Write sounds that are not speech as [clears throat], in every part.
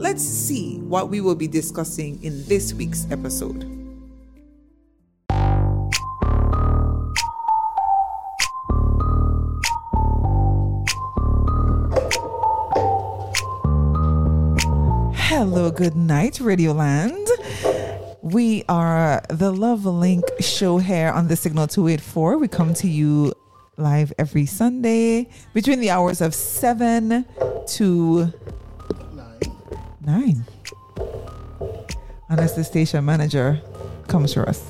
Let's see what we will be discussing in this week's episode. Hello, good night, Radioland. We are the Love Link show here on the Signal 284. We come to you live every Sunday between the hours of 7 to 9. Unless the station manager comes for us,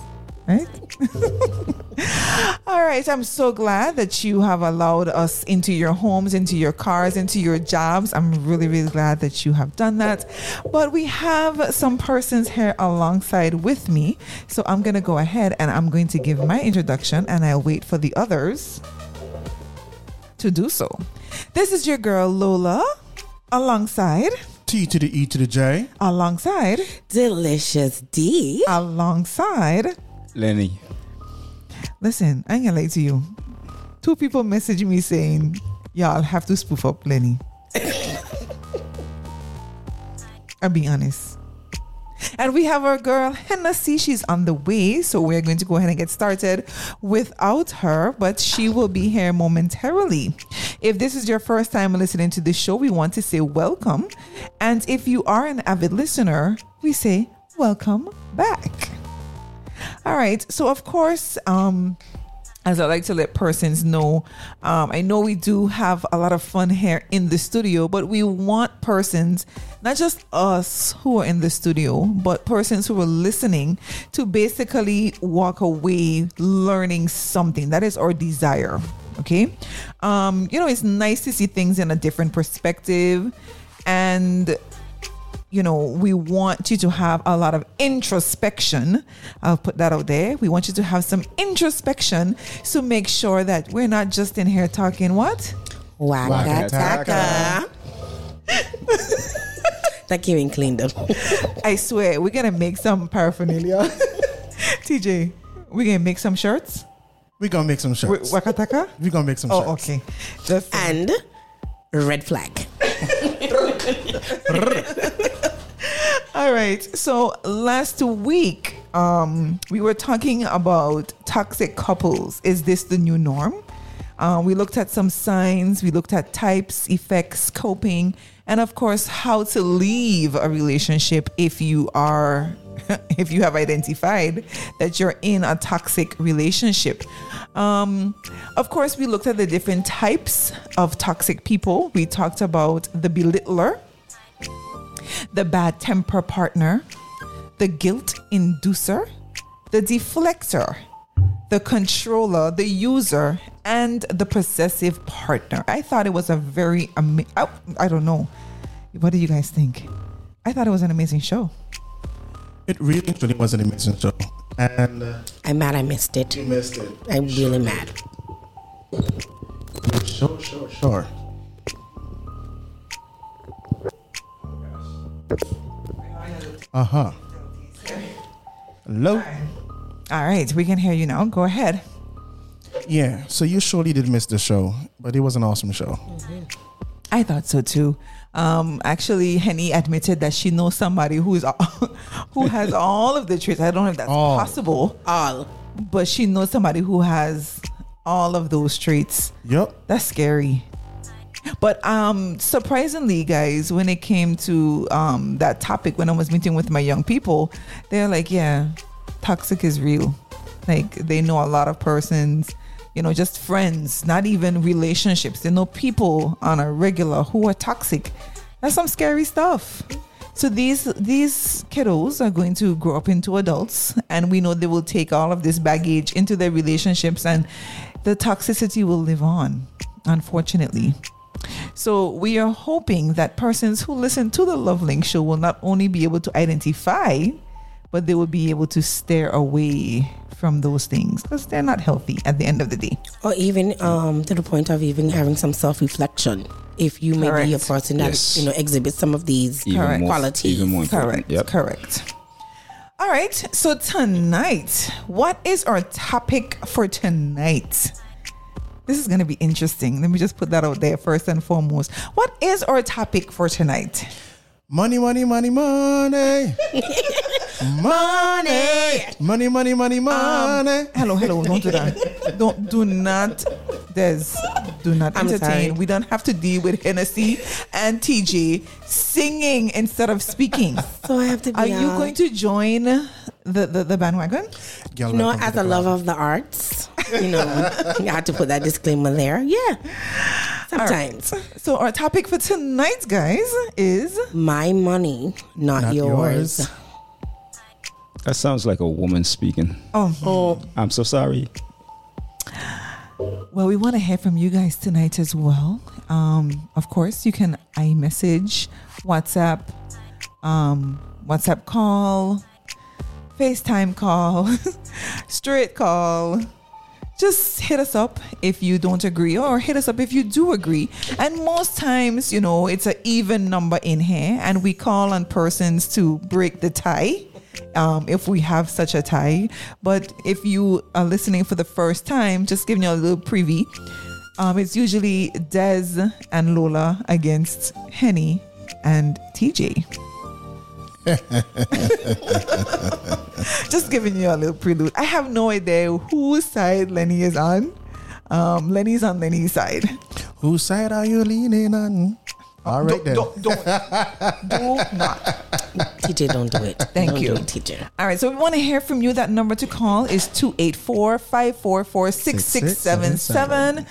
right? [laughs] All right, I'm so glad that you have allowed us into your homes, into your cars, into your jobs. I'm really, really glad that you have done that. But we have some persons here alongside with me. So I'm going to go ahead and I'm going to give my introduction and I'll wait for the others to do so. This is your girl Lola alongside T to the E to the J. alongside Delicious D. alongside Lenny. Listen, I ain't gonna lie to you. Two people messaged me saying, Y'all have to spoof up Lenny. [coughs] I'll be honest. And we have our girl Hennessy. She's on the way, so we're going to go ahead and get started without her, but she will be here momentarily. If this is your first time listening to the show, we want to say welcome. And if you are an avid listener, we say welcome back. All right. So of course, um, as I like to let persons know, um, I know we do have a lot of fun here in the studio, but we want persons, not just us who are in the studio, but persons who are listening to basically walk away learning something. That is our desire. Okay. Um, you know, it's nice to see things in a different perspective. And you know, we want you to have a lot of introspection. I'll put that out there. We want you to have some introspection to make sure that we're not just in here talking what? Waka taka. that came in cleaned up. I swear, we're gonna make some paraphernalia. [laughs] TJ, we're gonna make some shirts. We're gonna make some Wi- shirts. Wakataka? We're gonna make some Oh, shirts. okay. Just and red flag. [laughs] All right. So last week, um, we were talking about toxic couples. Is this the new norm? Uh, we looked at some signs, we looked at types, effects, coping, and of course, how to leave a relationship if you are, [laughs] if you have identified that you're in a toxic relationship. Um, of course, we looked at the different types of toxic people. We talked about the belittler the bad temper partner, the guilt inducer, the deflector, the controller, the user, and the possessive partner. I thought it was a very ama- I, I don't know. What do you guys think? I thought it was an amazing show. It really, really was an amazing show, and uh, I'm mad I missed it. you missed it. I'm really mad. Sure, sure, sure. Uh huh. Hello. All right, we can hear you now. Go ahead. Yeah. So you surely did miss the show, but it was an awesome show. I thought so too. Um, actually, Henny admitted that she knows somebody who's [laughs] who has all of the traits. I don't know if that's All. possible. All. but she knows somebody who has all of those traits. Yep. That's scary. But um surprisingly, guys, when it came to um that topic when I was meeting with my young people, they're like, yeah, toxic is real. Like they know a lot of persons, you know, just friends, not even relationships. They know people on a regular who are toxic. That's some scary stuff. So these these kiddos are going to grow up into adults, and we know they will take all of this baggage into their relationships, and the toxicity will live on, unfortunately. So we are hoping that persons who listen to the Love Link show will not only be able to identify, but they will be able to steer away from those things because they're not healthy at the end of the day. Or even um, to the point of even having some self reflection. If you may be a Correct. person that Yes. you know exhibits some of these Even Correct. more, qualities. Even more. Correct. Yep. Correct. All right. So tonight, what is our topic for tonight? This is going to be interesting. Let me just put that out there first and foremost. What is our topic for tonight? Money, money, money, money. [laughs] money. Money, money, money, money. Hello, hello. Don't do that. Don't do not. Des, do not I'm entertain. sorry. We don't have to deal with Hennessy and TJ singing instead of speaking. So I have to be. Are you uh, going to join the, the, the bandwagon? Girl, You know, as a club. lover of the arts, you know, I had to put that disclaimer there. Yeah. Sometimes. So our topic for tonight, guys, is My money, not, Not yours. yours. That sounds like a woman speaking. oh Oh, I'm so sorry. well, we want to hear from you guys tonight as well. Um, of course, you can iMessage, WhatsApp, um, WhatsApp call, FaceTime call, [laughs] straight call. Just hit us up if you don't agree, or hit us up if you do agree. And most times, you know, it's an even number in here, and we call on persons to break the tie um, if we have such a tie. But if you are listening for the first time, just giving you a little preview, um, it's usually Dez and Lola against Henny and TJ. [laughs] Just giving you a little prelude. I have no idea whose side Lenny is on. Um, Lenny's on Lenny's side. Whose side are you leaning on? All right then. Don't, don't, [laughs] do not. TJ, don't do it. Thank Don't you. Do it, TJ. All right, so we want to hear from you. That number to call is 284 544 6677.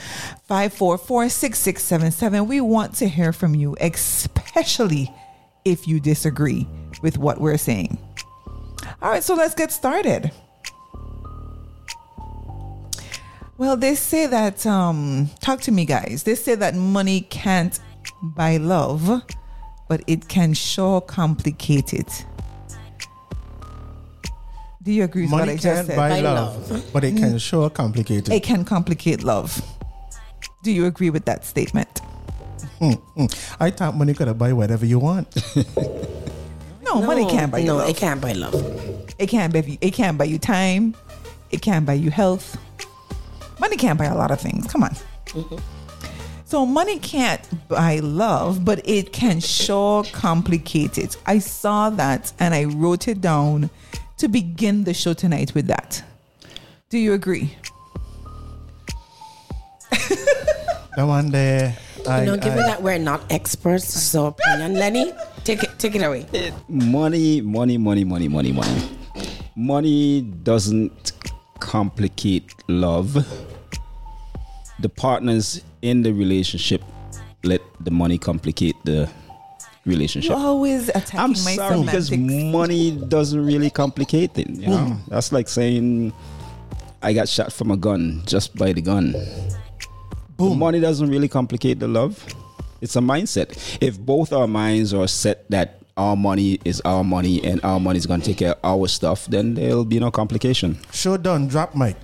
544 6677. We want to hear from you, especially if you disagree with what we're saying. All right, so let's get started. Well, they say that, um, talk to me, guys. They say that money can't buy love, but it can sure complicate it. Do you agree with what I Money just can't said? buy Buy love, love. but it can sure complicate it. it can complicate love. Do you agree with that statement? Mm, mm. I thought money could buy whatever you want. [laughs] No, money can't buy No, love. it can't buy love. It can't buy you. It can't buy you time. It can't buy you health. Money can't buy a lot of things. Come on. Mm-hmm. So money can't buy love, but it can sure complicate it. I saw that and I wrote it down to begin the show tonight with that. Do you agree? The one there. I, You know, given I- that we're not experts, so opinion, Lenny, take it, take it away. Money, money, money, money, money, money. Money doesn't complicate love. The partners in the relationship let the money complicate the relationship. You're always attacking I'm my sorry because money doesn't really complicate it. You hmm. know, that's like saying I got shot from a gun just by the gun. The money doesn't really complicate the love. It's a mindset. If both our minds are set that our money is our money and our money is going to take care of our stuff, then there'll be no complication. Show done. Drop mic.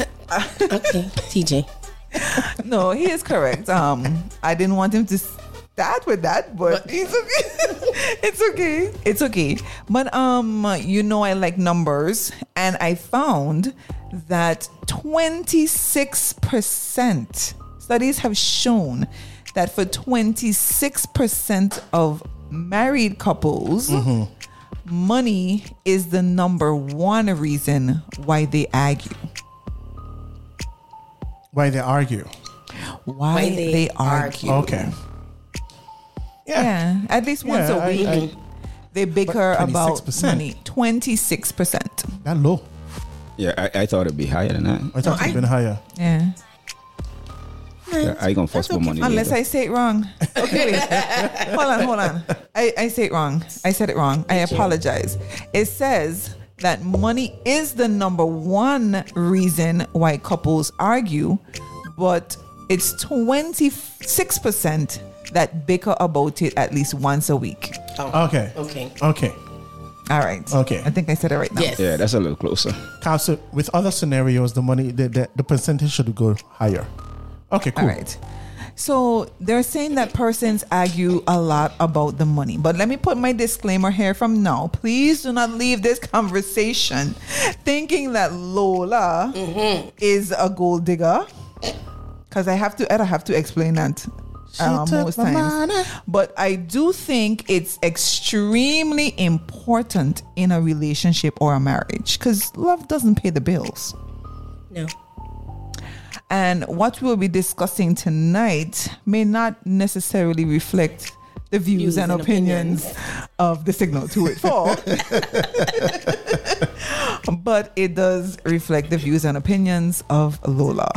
Okay, [laughs] TJ. [laughs] No, he is correct. Um, I didn't want him to start with that, but it's okay. [laughs] it's okay. It's okay. But um, you know, I like numbers, and I found that twenty six percent studies have shown that for twenty six percent of married couples. Mm-hmm. Money is the number one reason why they argue. Why they argue? Why, Why they, they argue. Okay. Yeah, at least once Yeah, a I- week. I- they bicker about 26%. money. Twenty six percent. That low. Yeah, I, I thought it'd be higher than that. I thought No, it'd I- been higher. Yeah. Yeah, I gonna fuss about money. Unless later. I say it wrong. Okay, [laughs] hold on, hold on. I, I say it wrong. I said it wrong. I apologize. It says that money is the number one reason why couples argue, but it's 26% that bicker about it at least once a week. Oh, Okay. Okay. Okay. All right. Okay. I think I said it right now. Yes. Yeah, that's a little closer. Council, with other scenarios, the money, the, the, the percentage should go higher. Okay, cool. All right. So they're saying that persons argue a lot about the money. But let me put my disclaimer here from now. Please do not leave this conversation thinking that Lola is a gold digger. Because I have to I have to explain that uh, most times. money. But I do think it's extremely important in a relationship or a marriage because love doesn't pay the bills. No. And what we'll be discussing tonight may not necessarily reflect the views, Views and, and opinions, of the signal 284. [laughs] but it does reflect the views and opinions of Lola.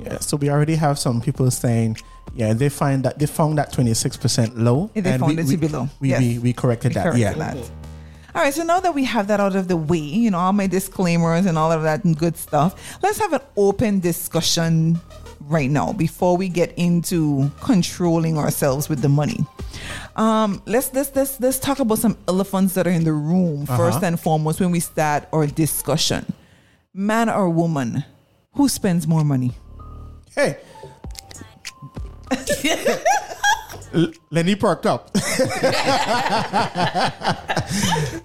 Yeah, so we already have some people saying, yeah, they find that they found that 26% low. Yeah, they and found we, it to we, be low. We, Yes. we, we corrected that. Corrected yeah. that. All right, so now that we have that out of the way, you know, all my disclaimers and all of that and good stuff, let's have an open discussion right now before we get into controlling ourselves with the money. Um, let's let's let's let's talk about some elephants that are in the room first Uh-huh. and foremost when we start our discussion. Man or woman, who spends more money? Hey. [laughs] L- Lenny perked up.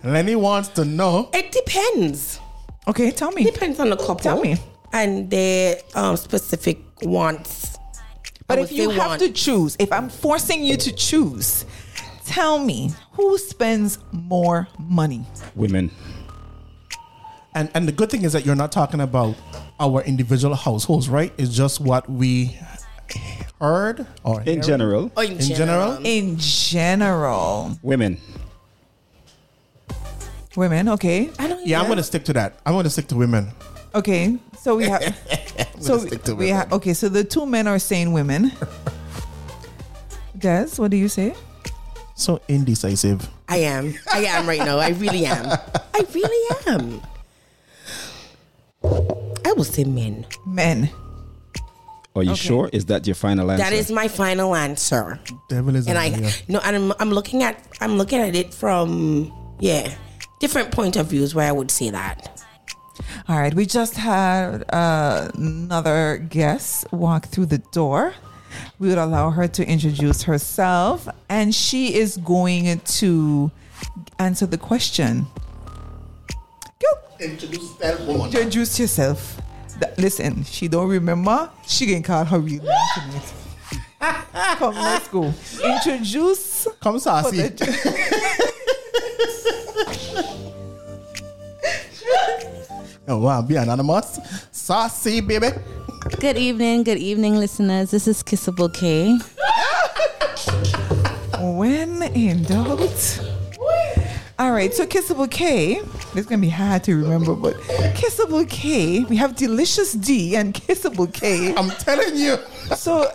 Lenny wants to know. It depends. Okay, tell me. Depends on the couple. Tell me. And their um, specific wants. But if you have want. to choose, if I'm forcing you to choose, tell me who spends more money? Women. And and the good thing is that you're not talking about our individual households, right? It's just what we heard or In general, Oh, in, In general? In general, women. women. Okay, I don't Yeah, I'm going to stick to that. I'm going to stick to women. okay. So we have. [laughs] so stick to we have. Okay, so the two men are saying women. Des, what do you say? So indecisive. I am. I am right now. I really am. I really am. I will say men. Men. Are you Okay. sure? Is that your final answer? That is my final answer. Devil is And I liar. no, and I'm, I'm looking at I'm looking at it from yeah different point of views where I would say that. All right, we just had uh, another guest walk through the door. We would allow her to introduce herself, and she is going to answer the question. Go Introduce that woman. introduce yourself. Th- Listen, she don't remember. She can call her real name tonight. [laughs] Come, let's go. Introduce. Come for sassy. the- [laughs] Oh, wow, be anonymous. Sassy, baby. Good evening, good evening, listeners. This is Kissable K. [laughs] When in doubt. All right, so Kissable K. This is gonna be hard to remember, but Kissable K. We have Delicious D and Kissable K. I'm telling you. So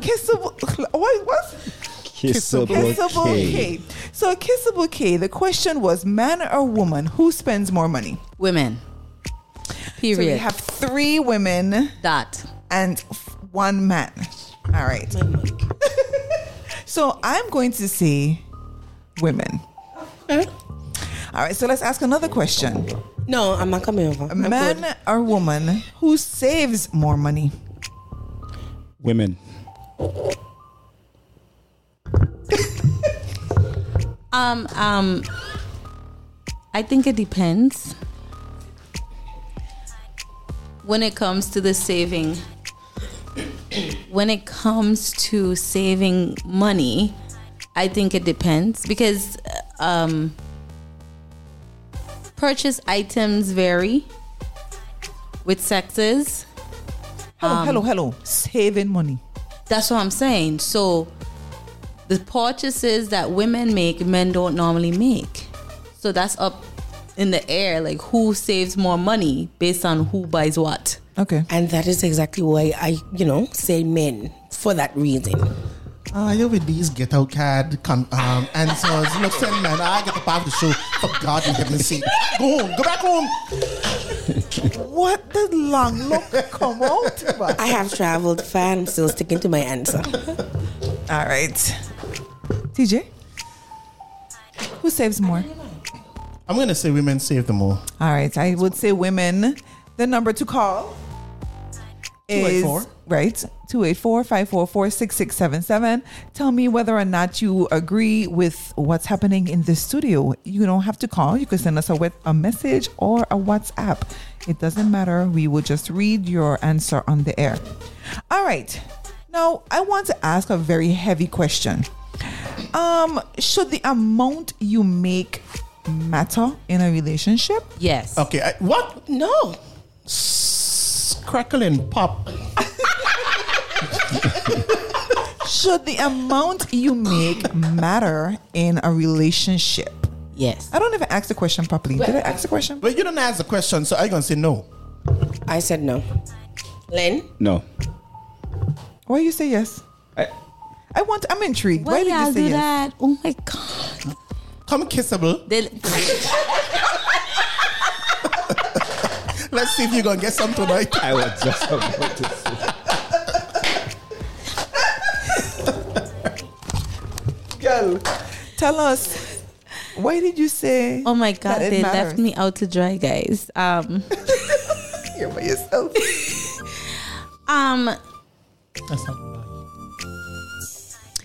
Kissable. What? What? Kissable Kissable K. K. So Kissable K. The question was, man or woman, who spends more money? Women. So we have three women that. and one man. All right. [laughs] so I'm going to say women. All right, so let's ask another question. No, I'm not coming over. I'm Man good. or woman who saves more money? Women. [laughs] Um, um, I think it depends. When it comes to the saving, [coughs] when it comes to saving money, I think it depends because um, purchase items vary with sexes. Hello, Um, hello, hello. Saving money. That's what I'm saying. So the purchases that women make, men don't normally make. So that's up in the air. Like who saves more money based on who buys what. Okay. And that is exactly why I, you know, say men for that reason. Ah, you with these ghetto cad card con- um, answers. Listen, man, I get the part of the show. For God in heaven's sake. Go home. Go back home. What the long look come out? I have traveled far. I'm still sticking to my answer. All right. TJ? Who saves more? I'm gonna say women save the more. All right. I would say women. The number to call is 284. Right? 284-544-6677 tell me whether or not you agree with what's happening in the studio. You don't have to call. You can send us a, wet- a message or a whatsapp. It doesn't matter. We will just read your answer on the air. All right. Now i want to ask a very heavy question. Um should the amount you make matter in a relationship? Yes. Okay, I, what? No. Crackle and pop. Should the amount you make matter in a relationship? Yes. I don't even ask the question properly. Did I ask the question? But you don't ask the question, so I'm gonna say no. I said no. Len? No. Why you say yes? I, I want. I'm intrigued. Why, Why did y'all you say do yes? that? Oh my god. Come kissable. They- [laughs] Let's see if you're gonna get some tonight. I was just about to say. Girl, tell us. Why did you say? oh my god, that it they matters? left me out to dry, guys. Um, [laughs] You're by yourself. [laughs] um, That's not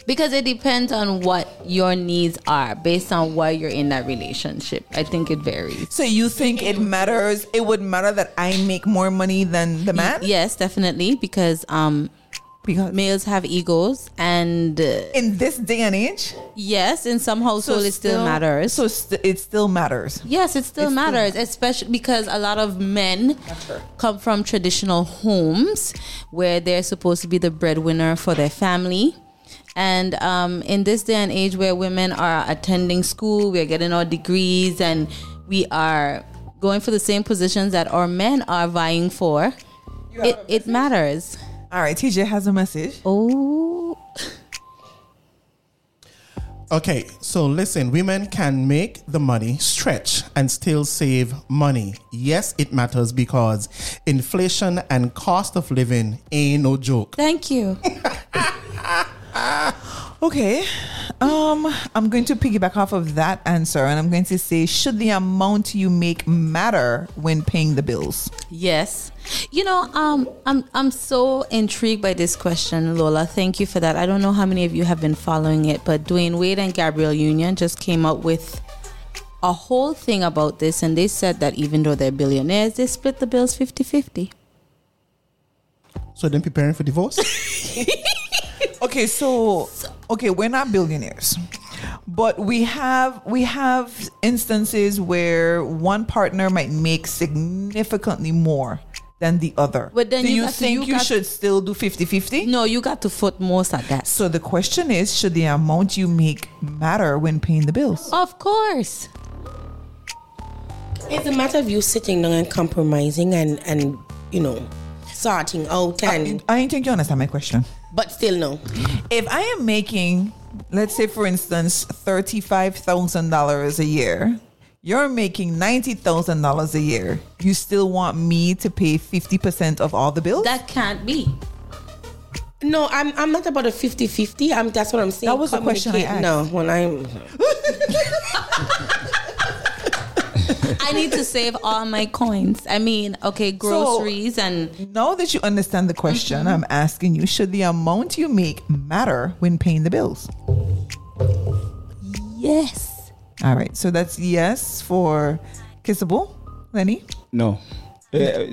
because it depends on what your needs are based on why you're in that relationship. I think it varies. so you think it matters? It would matter that I make more money than the man? Yes, definitely, because um, Because males have egos, and uh, in this day and age, yes, in some households it still, matters. So st- it still matters. Yes, it still It still matters, especially because a lot of men come from traditional homes where they're supposed to be the breadwinner for their family. And um, in this day and age where women are attending school, we're getting our degrees, and we are going for the same positions that our men are vying for, it, it matters. All right, TJ has a message. Oh, Okay, so listen, women can make the money stretch and still save money. Yes, it matters because inflation and cost of living ain't no joke. thank you. [laughs] Okay. Um, I'm going to piggyback off of that answer and I'm going to say should the amount you make matter when paying the bills? Yes. You know, um, I'm I'm so intrigued by this question, Lola. Thank you for that. I don't know how many of you have been following it, but Dwyane Wade and Gabrielle Union just came up with a whole thing about this, and they said that even though they're billionaires, they split the bills 50-50. So then preparing for divorce? [laughs] [laughs] Okay, so okay, we're not billionaires. But we have we have instances where one partner might make significantly more than the other. But then do you you, think you you, got- should still do 50-50? No, you got to foot most at that. So the question is, should the amount you make matter when paying the bills? Of course. It's a matter of you sitting down and compromising and, and you know, sorting out and I ain't think you understand my question. But still no. If I am making, let's say for instance, thirty-five thousand dollars a year, you're making ninety thousand dollars a year. You still want me to pay fifty percent of all the bills? That can't be. No, I'm I'm not about a 50-50. I'm that's what I'm saying. That was the question I Communicate- No, when I'm [laughs] I need to save all my coins. I mean, okay, groceries and now that you understand the question, Mm-hmm. I'm asking you: Should the amount you make matter when paying the bills? yes. All right, so that's yes for kissable, Lenny. No. Uh,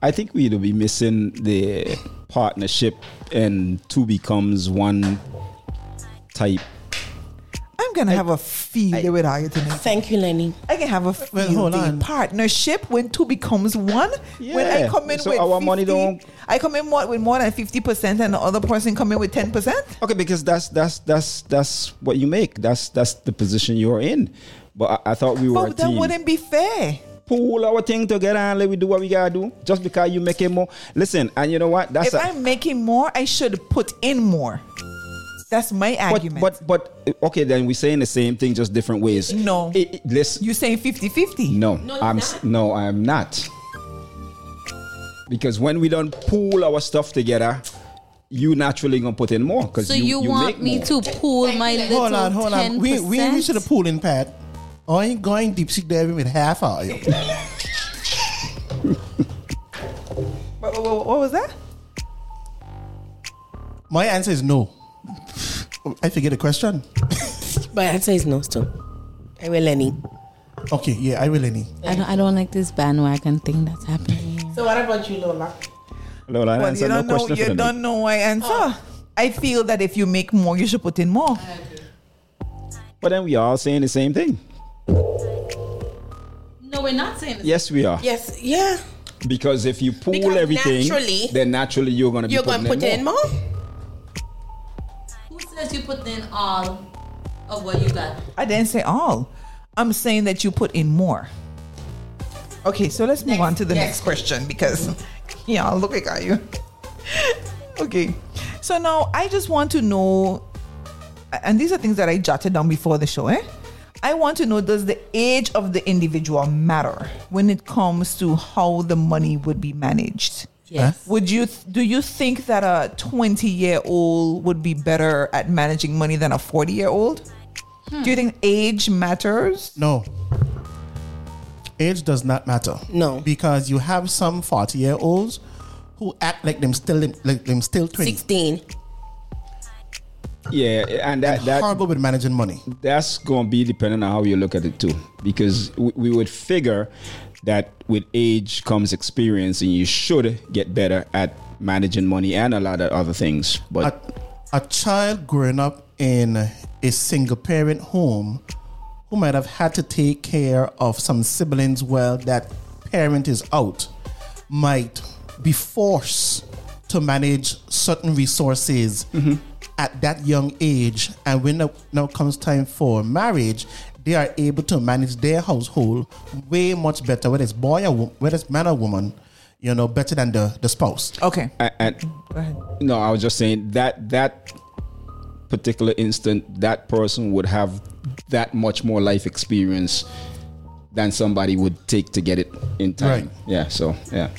I think we'd be missing the partnership and two becomes one type. I'm gonna have a field with you tonight. Thank you, Lenny. I can have a Well, hold on. partnership when two becomes one. When I come in So with our 50, money don't- I come in more, with more than fifty percent, and the other person come in with ten percent. Okay, because that's that's that's that's what you make. That's that's the position you're in. But I, I thought we were a But that team. wouldn't be fair. Pull our thing together and let we do what we gotta do. Just because you make it more. Listen, and you know what? That's if a, I'm making more, I should put in more. That's my but, argument. but but eh, okay, then we're saying the same thing, just different ways. No. It- it- listen, you saying 50-50. No, you're I'm not. s- no, I'm not. Because when we don't pool our stuff together, you naturally gonna put in more because So you, you, you want make me more. to pool my little Hold on, hold on. We we ain't 10%? reached the pooling pad. I ain't going deep sea diving with half of you. [laughs] What, what- what was that? My answer is no. I forget the question. My answer is no still. I will any. Okay, yeah, I will any. I don't, I don't like this bandwagon thing that's happening. So what about you, Lola? Lola, I Well, answered you don't know. question for You don't know my answer. Oh. I feel that if you make more, you should put in more. But then we are all saying the same thing. No, we're not saying this. Yes, we are. Yes, yeah. Because if you pool Because everything, naturally- then naturally you're gonna be You're gonna put in more? You put in all of what you got? I didn't say all. I'm saying that you put in more. Okay, so let's move on to the next question because, [laughs] yeah, look at you. [laughs] okay, so now I just want to know, and these are things that I jotted down before the show, eh? I want to know does the age of the individual matter when it comes to how the money would be managed? Yes. Would you do you think that a 20 year old would be better at managing money than a 40 year old? Do you hmm. think age matters? No. Age does not matter. No. Because you have some 40 year olds who act like them still like them still 20. 16. Yeah, and that that horrible with managing money. that's going to be depending on how you look at it too because we, we would figure that with age comes experience and you should get better at managing money and a lot of other things but A, a child growing up in a single parent home who might have had to take care of some siblings while that parent is out might be forced to manage certain resources mm-hmm. at that young age. And when now comes time for marriage they are able to manage their household way much better whether it's boy or wo- whether it's man or woman you know better than the, the spouse Okay, A- and go ahead. no i was just saying that that particular instant that person would have that much more life experience than somebody would take to get it in time Right. yeah so yeah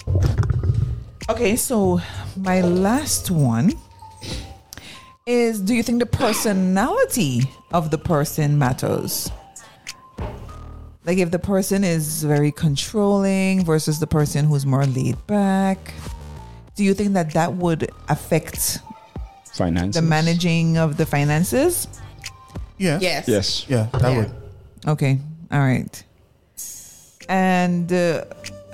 Okay, so my last one is do you think the personality of the person matters? Like if the person is very controlling versus the person who's more laid back, do you think that that would affect finance the managing of the finances? yeah Yes. yes yeah that Yeah. would Okay, all right. And uh, [laughs]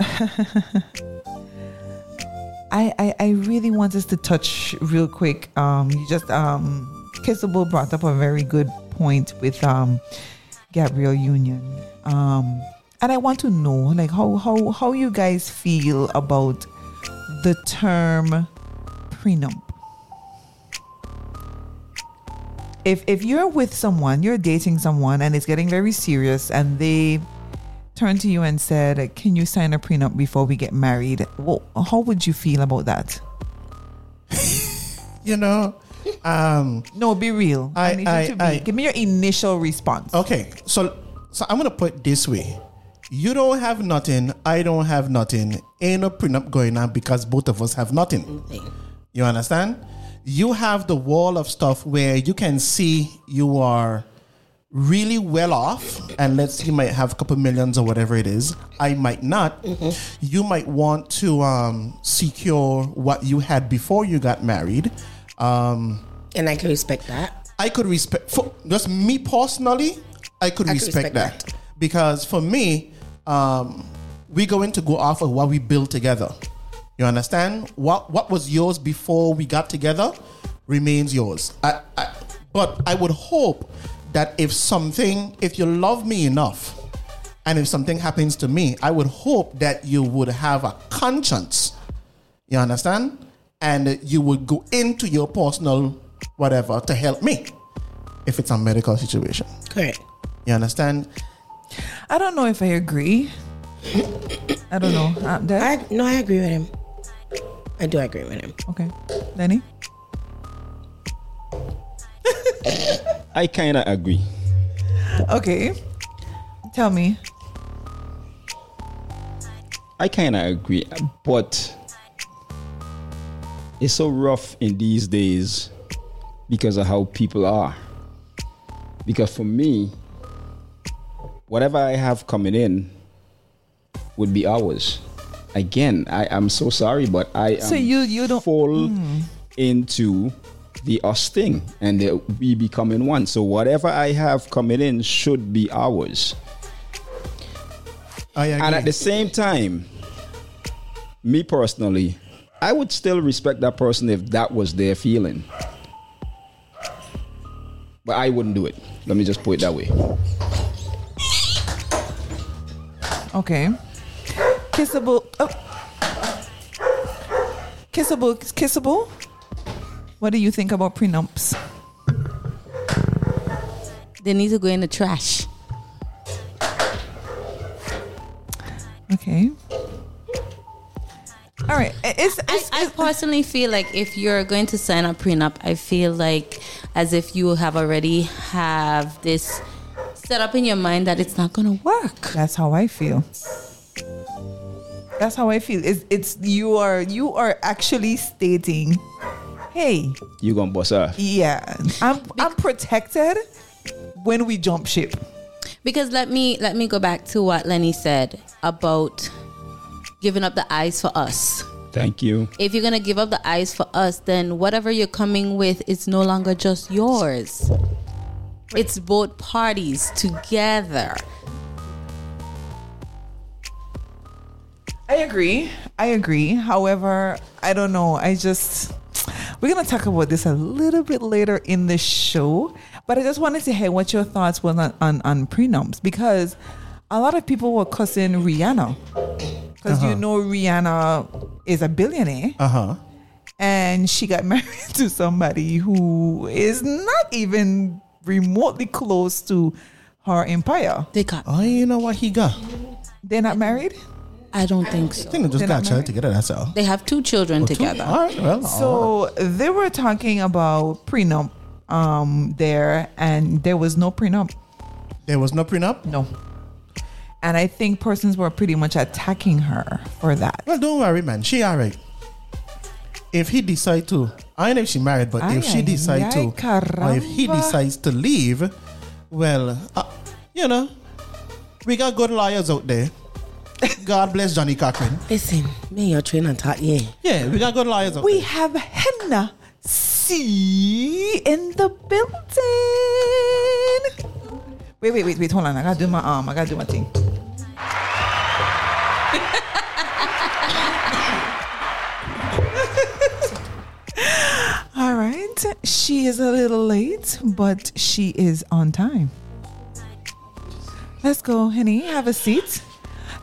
I, I I really want us to touch real quick. Um, you just um, Kissable brought up a very good point with um, Gabrielle Union. Um, and I want to know like how how how you guys feel about the term prenup. if if you're with someone, you're dating someone, and it's getting very serious, and they turn to you and said, "Can you sign a prenup before we get married?" Well, how would you feel about that? [laughs] you know um No, be real. I, I- need I- to be. I- give me your initial response. Okay, so so I'm gonna put it this way: you don't have nothing, I don't have nothing. Ain't no prenup going on because both of us have nothing. You understand? You have the wall of stuff where you can see you are really well off, and let's say you might have a couple millions or whatever it is. I might not. You might want to um, secure what you had before you got married. Um, And I can respect that. I could respect for just me personally. I could I respect, respect that. that. because for me, um, we're going to go off of what we built together. You understand? What what was yours before we got together remains yours. I, I, but I would hope that if something, if you love me enough, and if something happens to me, I would hope that you would have a conscience. You understand? And you would go into your personal whatever to help me if it's a medical situation. Correct. You understand? I don't know if I agree. I don't know. Uh, Dad? I no, I agree with him. I do agree with him. okay, Lenny. i kind of agree Okay, tell me. I kind of agree, but it's so rough in these days because of how people are. Because for me, whatever I have coming in would be ours. Again, I am so sorry, but I am So you- you don't- fall hmm. into the us thing and the we becoming one. So whatever I have coming in should be ours. I agree. And at the same time, me personally, I would still respect that person if that was their feeling. But I wouldn't do it. Let me just put it that way. Okay. Kissable. Oh. Kissable. Kissable. What do you think about prenups? They need to go in the trash. Okay. All right. It's, I, it's, I personally feel like if you're going to sign a prenup, I feel like as if you have already have this set up in your mind that it's not going to work. That's how I feel. That's how I feel. It's, it's you are you are actually stating, hey, You gonna boss off. yeah, I'm I'm protected when we jump ship. Because let me let me go back to what Lenny said about giving up the eyes for us. Thank you. If you're gonna give up the eyes for us, then whatever you're coming with is no longer just yours. It's both parties together. I agree. I agree. However, I don't know. I just we're gonna talk about this a little bit later in the show. But I just wanted to hear what your thoughts were on, on, on prenups because a lot of people were cussing Rihanna. Because you know Rihanna is a billionaire uh huh. and she got [laughs] married to somebody who is not even remotely close to her empire. They got. Oh, you know what he got? They're not married? I don't think so. I think they just They're got not child married? together. That's all. They have two children together. All right. Well. all right. So they were talking about prenup um there and there was no prenup. there was no prenup. No. And I think persons were pretty much attacking her for that. Well, don't worry, man. She all right. If he decide to, I don't know if she married, but Ay, if she decide ay, to, or if he decides to leave, well, uh, you know, we got good lawyers out there. God bless Johnnie Cochran. Listen, me your train and talk, yeah. Yeah, we got good lawyers out We there. have Henna C in the building. Wait, wait, wait, wait, hold on. I gotta do my arm. I gotta do my thing. All right. She is a little late, but she is on time. Let's go, honey. Have a seat.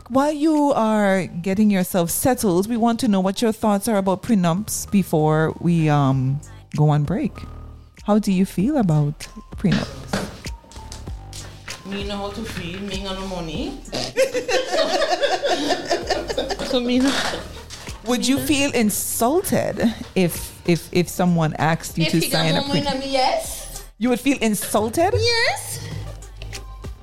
While you are getting yourself settled, we want to know what your thoughts are about prenups before we um, go on break. How do you feel about prenups? Me know how to feel, me got no money. [laughs] so me know. Would you mm-hmm. feel insulted if if if someone asked you If to he got sign a no money, me yes. You would feel insulted? Yes.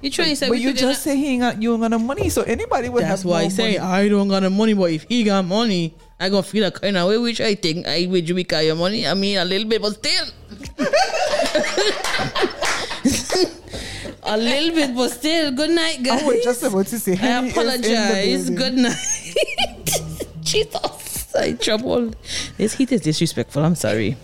You trying to say But you just say he ain't got you ain't got no money, so anybody would That's have why I say money. I don't got the money, but if he got money, I gonna feel a kind of way which I think I with you because your money. I mean a little bit, but still. a little bit, but still. Good night, guys. I was just about to say I Henny is in the apologize. Good night. [laughs] Jesus, I trouble. This heat is disrespectful. I'm sorry.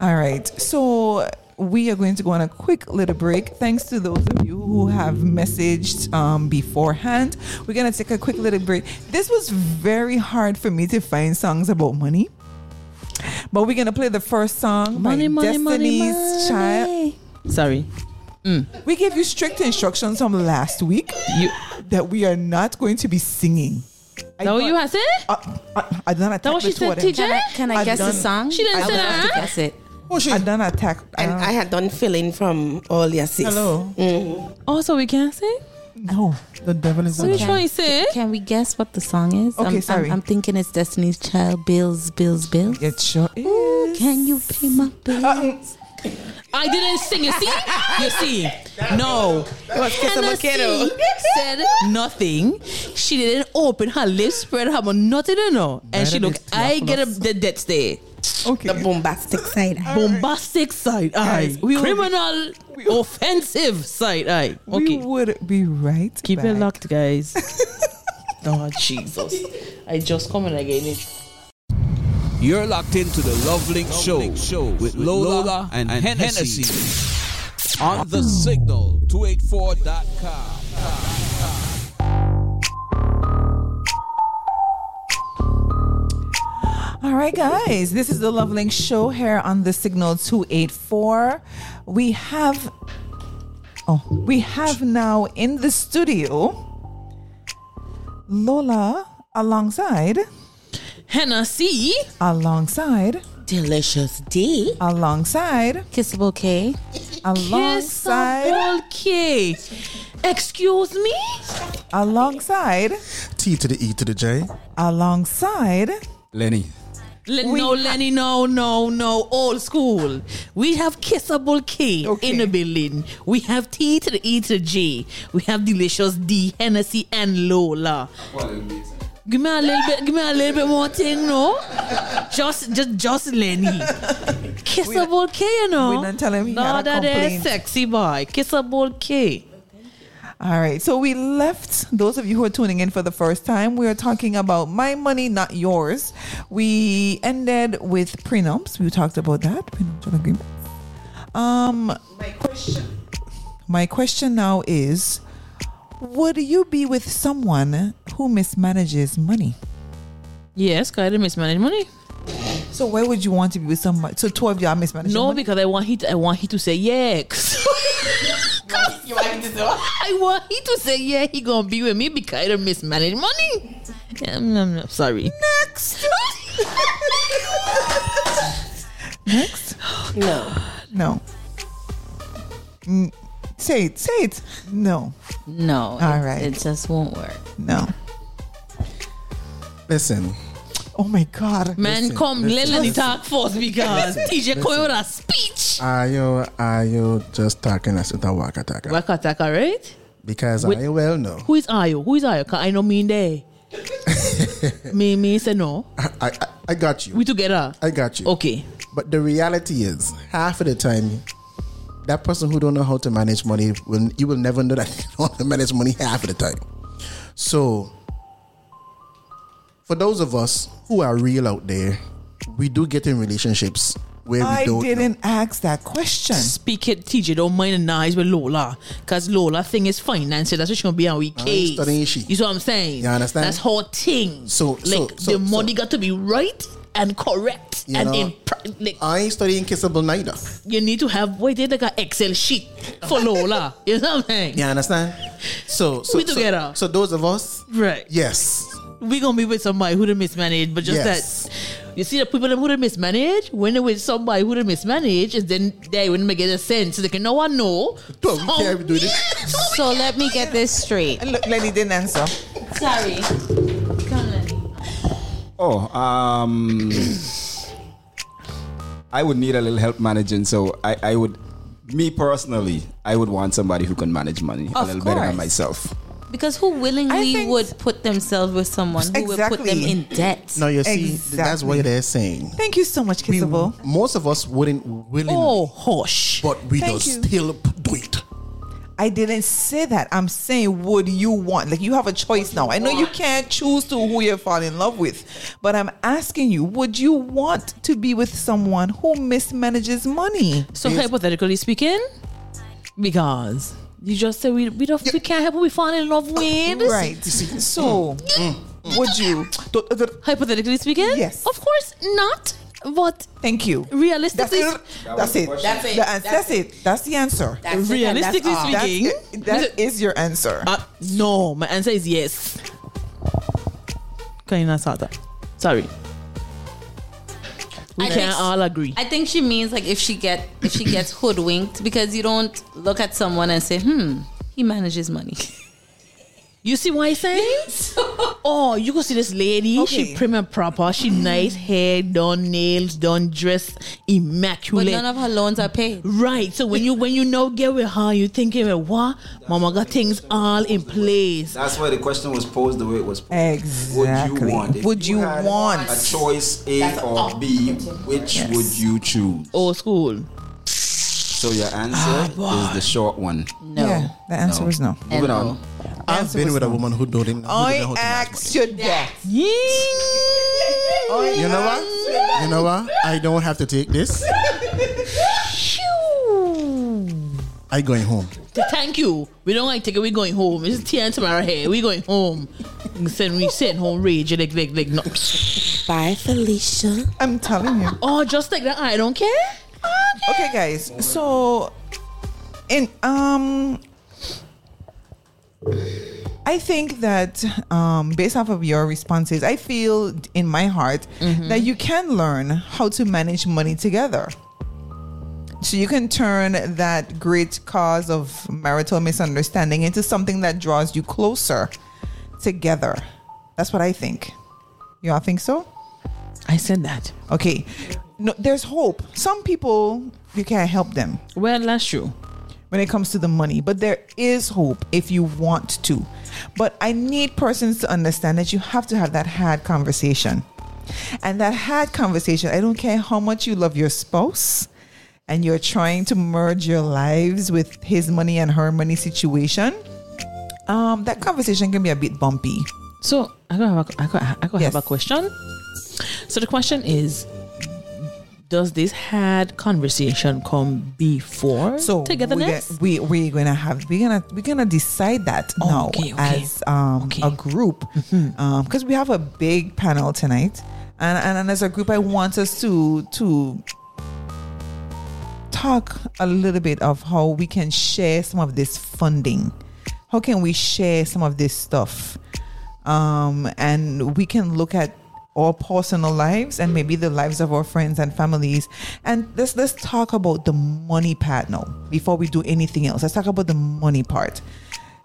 All right. So we are going to go on a quick little break. Thanks to those of you who have messaged um, beforehand. We're going to take a quick little break. This was very hard for me to find songs about money. But we're going to play the first song Money, by money, money, Destiny's money. Child. Sorry. We gave you strict instructions from last week You. that we are not going to be singing. I That what you have said? Uh, I, I done attack what the she two said. TJ? Can I, can I I've guess the song? She didn't I say will have to that. guess it. Oh, she, I done attack. And uh, I had done filling from all your sis. hello. Oh, so we can't say? no. The devil is What you in trying to say? Can we guess what the song is? Okay, I'm, I'm- sorry. I'm, thinking it's Destiny's Child. Bills, bills, bills. It sure is. Ooh, can you pay my bills? I didn't sing. You see? You see? No. It was Kiss a Kiddo. Hennessy said nothing. She didn't open her lips, spread her mouth, nothing, you know. And she looked, I get a, the dead stay. Okay. The bombastic side eye. Bombastic side eye. Guys, we will- Criminal, offensive side eye. We Okay. would be right. Keep back. it locked, guys. [laughs] oh, Jesus. I just come and I get it. You're locked into the Love Link Show, show with Lola, and, Hennessy, on the signal 284.com. All right, guys. This is the Love Link show here on the Signal 284. We have Oh, we have now in the studio Lola alongside Hennessy. alongside Delicious D. alongside Kissable K. alongside Kissable K. Excuse me? alongside T to the E to the J. alongside Lenny. Le- We no, ha- Lenny, no, no, no. Old school. We have kissable K Okay. in the building. We have T to the E to the J. We have delicious D, Hennessy, and Lola. Give me a little bit. Give me a little bit more thing, no? Just, just, just Lenny. Kissable K, you know. we done tell him he no, had a that is complaint. sexy boy. Kissable K. All right. So we left those of you who are tuning in for the first time. We are talking about my money, not yours. We ended with prenups. We talked about that. Prenuptial agreements. Um my question my question now is would you be with someone who mismanages money? Yes, cause I didn't mismanage money. So why would you want to be with someone? So two of y'all mismanage money? No, money? because I want he to, I want he to say yeah. 'Cause- [laughs] [laughs] I want he to say yeah, he gonna be with me because I don't mismanage money. Yeah, I'm, I'm- I'm sorry. Next. [laughs] Next. No. No. Mm, say it. Say it. No. No. All it, right. It just won't work. No. Listen, Oh my God. Man, Listen, come listen, let the talk first because TJ come with a speech. are you are you just talking as with a waka taka? Wakataka, right? Because Wait. I well know. Who is Ayo? Who is Ayo? Cause I know me in there. [laughs] me, me say no. I, I I got you. We together. I got you. Okay. But the reality is, half of the time, that person who don't know how to manage money will you will never know that [laughs] they don't know how to manage money half of the time. So, for those of us who are real out there, we do get in relationships where we I don't. know. didn't ask that question. Speak it, TJ. Don't mind the nice with Lola. Because Lola thing is finance. That's what she's going to be on we I ain't studying. You see what I'm saying? You understand? That's her thing. So- so- like, so- the money so- got to be right and correct. You and know, in, like, I ain't studying kissable neither. you need to have, wait, they like an Excel sheet for Lola. [laughs] you know what I'm saying? You understand? So, so We together. So, those of us, Right. yes, we gonna be with somebody who done mismanaged, but just Yes. that you see the people them who done mismanage, when they're with somebody who done mismanage, is then they when they get a sense, so they can no one know. Don't we care if we do this? [laughs] So let me get this straight. Look, Lenny didn't answer. Sorry. Come, Lenny. Oh, um, I would need a little help managing. So I, I would, me personally, I would want somebody who can manage money a Of little better than myself. Because who I willingly think- would put themselves with someone who would put them Exactly. in debt? No, you see, that's Exactly. what they're saying. Thank you so much, We, Kissable. most of us wouldn't willingly, Oh, hush. but we Thank just you. still do it. I didn't say that. I'm saying, would you want? Like, you have a choice now. I know you can't choose to who you fall in love with, but I'm asking you, would you want to be with someone who mismanages money? So hypothetically speaking, because you just said we we don't we can't help what we fall in love with. Right. So, mm. would you? Hypothetically speaking, Yes. of course not. But Thank you. That's realistically, it. That's it. That's it. The ans- That's it. That's the answer. That's realistically that's all. That's speaking. That [laughs] is your answer. uh, no, my answer is yes. Can you not start that? Sorry. We I can't think- all agree. I think she means like if she get if she gets hoodwinked because you don't look at someone and say, hmm, he manages money. [laughs] You see what I'm saying? [laughs] oh, you go see this lady. Okay. She prim and proper. She mm. nice hair, done nails, done dress, immaculate. But none of her loans are paid. Right. So when you when you know get with her, you thinking, well, what? Mama got things all in place. That's why the question was posed the way it was posed. Exactly. Would you want? If Would you had want? a choice A or B? Which would you choose? Old school. So your ah, answer is the short one. No. Yeah, the answer No. was no. Moving no. on. I've been was with a woman who don't even. I doesn't know how to manage asked you that. money. You know what? You know what? I don't have to take this. I going home. Thank you. We don't like take it. We going home. It's Tia and Tamera here. We going home. Send we sitting home rage like like like no. Bye, Felicia. I'm telling you. Oh, just like that. I don't care. Okay, guys. So, in um, I think that um, based off of your responses, I feel in my heart that you can learn how to manage money together. So you can turn that great cause of marital misunderstanding into something that draws you closer together. That's what I think. You all think so? I said that. Okay. No, there's hope. Some people you can't help them Well, that's true. when it comes to the money, but there is hope if you want to. But I need persons to understand that you have to have that hard conversation. And that hard conversation, I don't care how much you love your spouse and you're trying to merge your lives with his money and her money situation. Um, that conversation can be a bit bumpy. So I got have a, I got, I got Yes. have a question. So the question is, does this hard conversation come before So togetherness? We, we we're gonna have we're gonna we're gonna decide that now okay, as um Okay. Mm-hmm. a group because we have a big panel tonight and, and and as a group I want us to to talk a little bit of how we can share some of this funding. How can we share some of this stuff? Um, and we can look at our personal lives and maybe the lives of our friends and families. And let's let's talk about the money part now before we do anything else. Let's talk about the money part.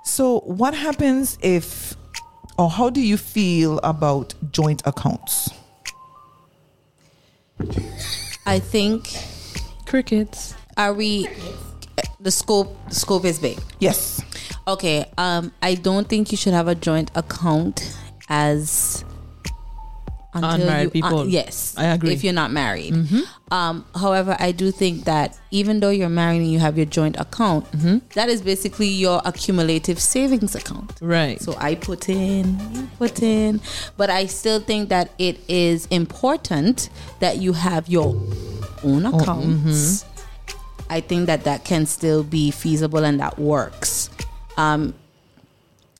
So, what happens if, or how do you feel about joint accounts? I think Crickets. are we the scope the scope is big. Yes. Okay, um I don't think you should have a joint account as Unmarried you, people. yes, I agree. If you're not married, um, however, I do think that even though you're married and you have your joint account, that is basically your accumulative savings account. Right. So I put in, you put in, but I still think that it is important that you have your own accounts. I think that that can still be feasible and that works. Um,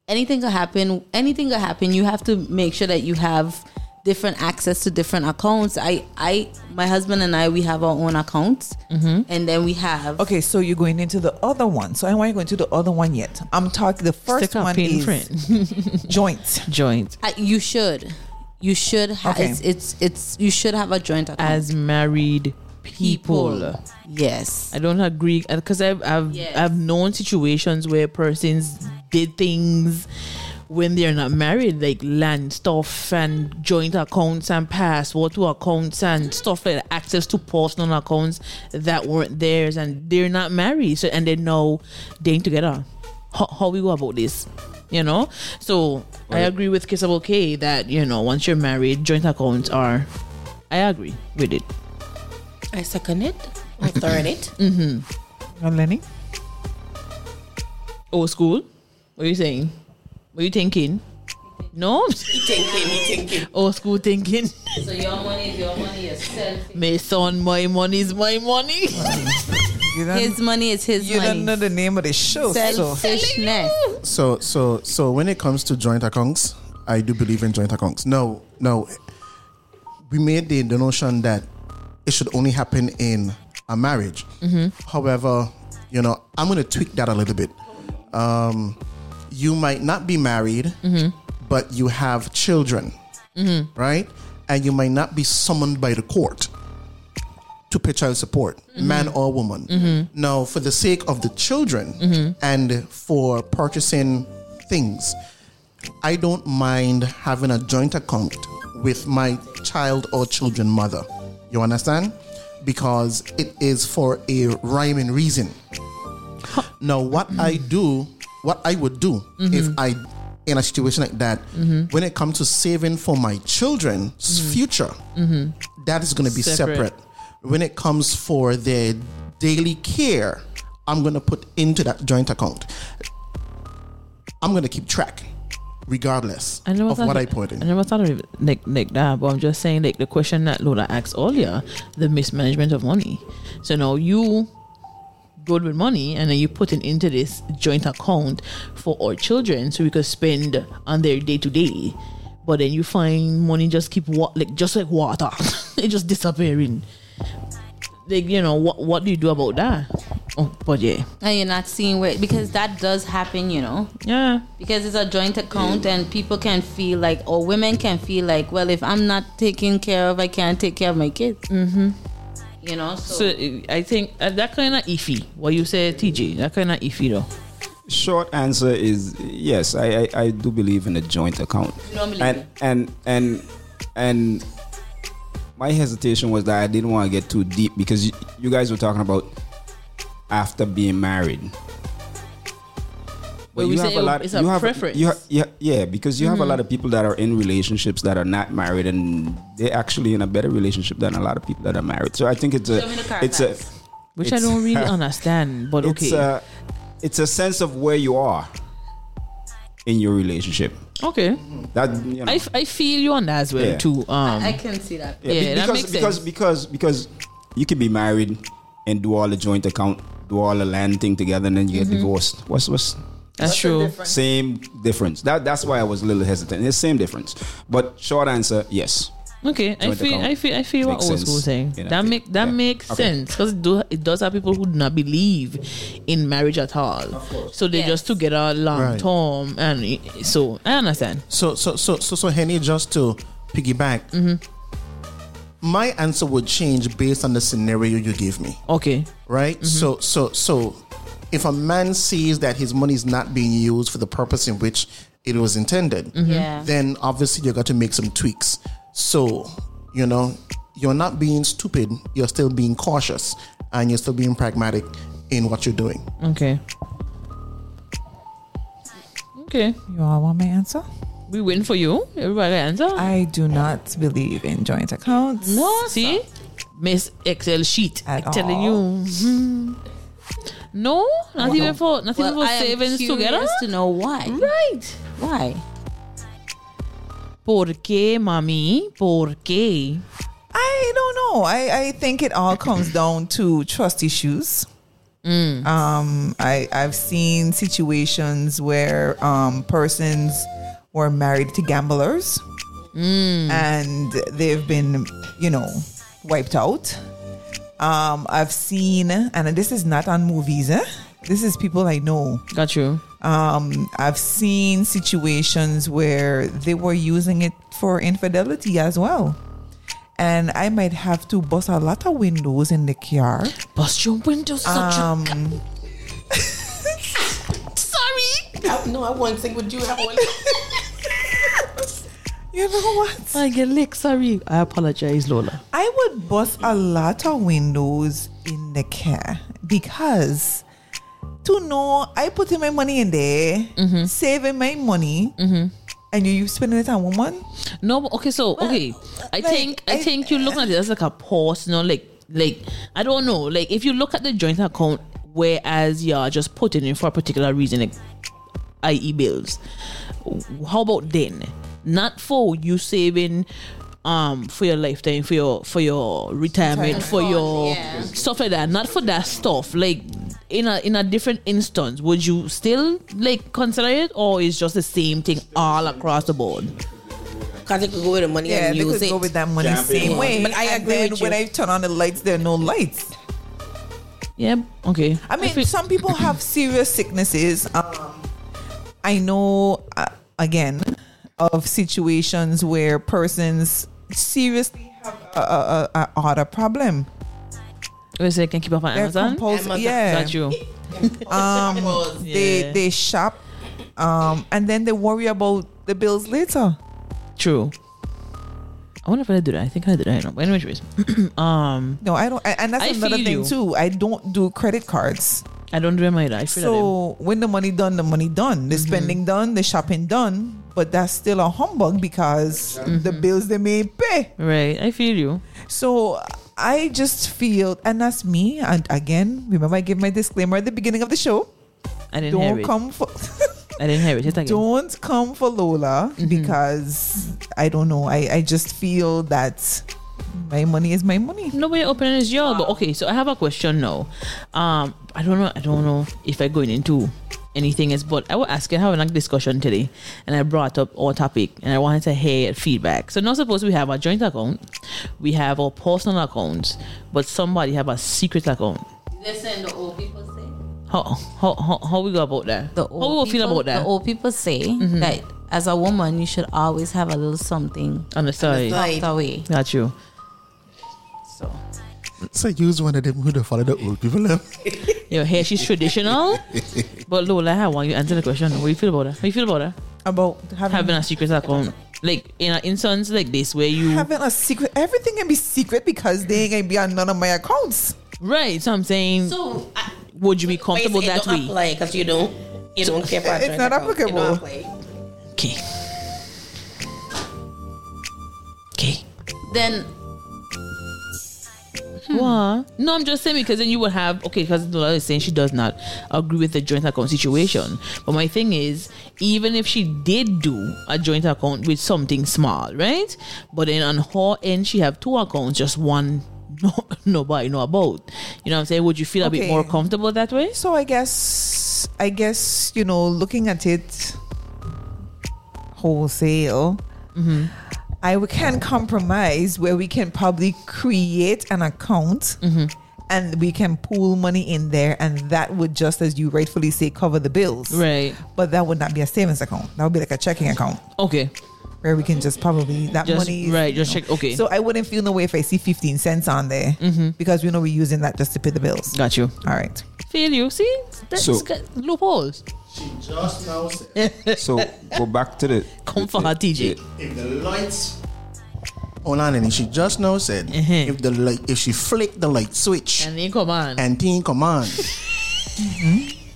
anything could happen. Anything could happen. You have to make sure that you have different access to different accounts. I, I, my husband and I, we have our own accounts, mm-hmm. and then we have. Okay, so you're going into the other one. So I want you going to the other one yet. I'm talking. The first Stick one in is front. [laughs] joint. Joint I, you should, you should have. Okay. It's, it's, it's. You should have a joint account. as married people. Yes. I don't agree uh, because I've I've Yes. I've known situations where persons did things when they're not married, like land stuff and joint accounts and password to accounts and stuff like that, access to personal accounts that weren't theirs, and they're not married. So and they know they ain't together. How, how we go about this? You know, so I agree with Kissable K that you know once you're married, joint accounts are. I agree with it. I second it. I third it. [laughs] Uh, Lenny. Old school? What are you saying? What are you thinking? No? Thinking, he thinking. [laughs] Old school thinking. So your money is your money yourself. My son, my money is my money. [laughs] You don't, His money is his you money. don't know the name of the show. So Selfishness. So so so when it comes to joint accounts, I do believe in joint accounts. No, no. We made the, the notion that it should only happen in a marriage. However, you know, I'm going to tweak that a little bit. Um, you might not be married, mm-hmm. but you have children, mm-hmm. right? And you might not be summoned by the court to pay child support, mm-hmm. man or woman. Now, for the sake of the children and for purchasing things, I don't mind having a joint account with my child or children mother. You understand? Because it is for a rhyming reason. Now, what I do, what I would do if mm-hmm. I in a situation like that, mm-hmm. when it comes to saving for my children's mm-hmm. future, that is going to be Separate. separate. When it comes for their daily care, I'm going to put into that joint account. I'm going to keep track, regardless I of thought what I put in. I never thought of it like like that, but I'm just saying like the question that Lola asked earlier, the mismanagement of money. So now you good with money and then you put it into this joint account for our children so we could spend on their day to day. But then you find money just keep wa- like just like water. [laughs] it just disappearing. Like, you know, what what do you do about that? Oh, but yeah. And you're not seeing where because that does happen, you know. Yeah. Because it's a joint account and people can feel like or women can feel like, well, if I'm not taken care of, I can't take care of my kids. Mm-hmm. You know, so, So I think uh, that kind of iffy. What you say, TJ? That kind of iffy though. Short answer is yes. I, I, I do believe in a joint account. don't believe and and and and my hesitation was that I didn't want to get too deep because you, you guys were talking about after being married. But we say it's a you have, preference. You ha- yeah, yeah, because you have a lot of people that are in relationships that are not married, and they're actually in a better relationship than a lot of people that are married. So I think it's a, Show me it's a, Carfax. Which I don't really [laughs] understand, but it's okay. a, it's a sense of where you are in your relationship. okay. That you know, I, f- I feel you on that as well Yeah. too. Um, I can see that. Yeah, Yeah, be- that because makes because sense. because because you could be married and do all the joint account, do all the land thing together, and then you get Mm-hmm. divorced. What's what's that's true. same difference? That that's why I was a little hesitant. It's same difference, but short answer, yes. Okay, I Joint feel I feel I feel what makes old school saying. Yeah, that okay. make that Yeah. makes Okay. sense because it, do, it does have people who do not believe in marriage at all. So they Yes. just together long Right. term, and it- so I understand. So so so so so Henny, just to piggyback, Mm-hmm. my answer would change based on the scenario you give me. Okay, right? Mm-hmm. So, so, so, if a man sees that his money is not being used for the purpose in which it was intended, Mm-hmm. Yeah. then obviously you got to make some tweaks. So, you know, you're not being stupid. You're still being cautious, and you're still being pragmatic in what you're doing. okay, okay. You all want my answer? We win for you. Everybody answer. I do not believe in joint accounts. no, see, Miss Excel sheet. At I'm telling you. No, not even for not even Well, for I am savings curious together. to know why. Right. Why? ¿Por qué, mami? ¿Por qué? I don't know. I, I think it all comes down to trust issues. Um, I I've seen situations where um persons were married to gamblers, and they've been you know wiped out. Um, I've seen, and this is not on movies. Eh? This is people I know. Got you. Um, I've seen situations where they were using it for infidelity as well. And I might have to bust a lot of windows in the car. Bust your windows, such a Um, [laughs] sorry. I, no, I won't sing with you. I won't. [laughs] you know what? I get licked. Sorry. I apologize, Lola. I would bust a lot of windows in the car because to know I putting my money in there, mm-hmm. saving my money, mm-hmm. and you you spending it on woman. No, okay, so okay. I like, think I, I- think you look looking at it as like a personal, like like I don't know, like if you look at the joint account, whereas you're just putting in for a particular reason, like i.e. bills. How about then? Not for you saving um for your lifetime, for your for your retirement, for your yeah. stuff like that. Not for that stuff. Like in a in a different instance, would you still like consider it or is just the same thing all across the board? Because they could go with the money Yeah, and they use could it. go with that money Camping. same way. But I And agree then with when. I turn on the lights, there are no lights. Yeah. Okay. I mean, feel- some people have serious sicknesses. Um, I know, uh, again, of situations where persons seriously have a, a, a, a heart problem. We say can keep up on They're Amazon. compulsive. Amazon. Yeah. Got you. [laughs] Um, Yeah. they they shop Um, and then they worry about the bills later. True. I wonder if I do that. I think I did that. But anyways, [clears throat] um, No, I don't. And that's I another thing you. too. I don't do credit cards. I don't do my. I So when the money done, the money done, the Mm-hmm. spending done, the shopping done. But that's still a humbug because the Mm-hmm. bills they may pay. Right. I feel you. So I just feel, and that's me. And again, remember I gave my disclaimer at the beginning of the show. I didn't hear Don't it. come for. [laughs] I didn't hear it. Again. don't come for Lola Mm-hmm. because I don't know. I, I just feel that my money is my money. Nobody opening is yours. But okay, so I have a question now. Um, I don't know. I don't know if I'm going into anything else, but I was asking, having a discussion today, and I brought up our topic, and I wanted to hear feedback. So, not suppose we have a joint account, we have our personal accounts, but somebody have a secret account. Listen, the old people say. How how how, how we go about that? The how we old go feel about that? The old people say that as a woman, you should always have a little something On the side. tucked away. Got you. So So use one of them who don't follow the old people. them. Eh? [laughs] Your hair, she's traditional, but Lola, I want you answer the question. What do you feel about that? How you feel about that? About having, Having a secret account, like in an instance like this, where you having a secret. Everything can be secret because they ain't gonna be on none of my accounts. right. So I'm saying, So I, would you be comfortable that way? apply because you don't you don't care for a It's not account. You don't applicable. apply. Okay. Okay. then What? No, I'm just saying because then you would have okay. Because Lola is saying she does not agree with the joint account situation. But my thing is, even if she did do a joint account with something small, right? But then on her end, she have two accounts, just one. [laughs] No, nobody know about. You know what I'm saying? Would you feel a bit more comfortable that way? So I guess I guess you know looking at it wholesale. Mm-hmm. I we can compromise where we can probably create an account Mm-hmm. and we can pool money in there, and that would just as you rightfully say cover the bills. Right. But that would not be a savings account. That would be like a checking account Okay. where we can just probably that Just money. right. you Just know. check. Okay. So I wouldn't feel no way if I see 15 cents on there Mm-hmm. because we know we're using that just to pay the bills. got you. All right. Feel you. See, that's So- got loopholes. Just now said, So go back to the. Come for her, TJ. if the lights. Hold on, and she just now said Mhm. if the light, if she flick the light switch And then come on. and thing come on,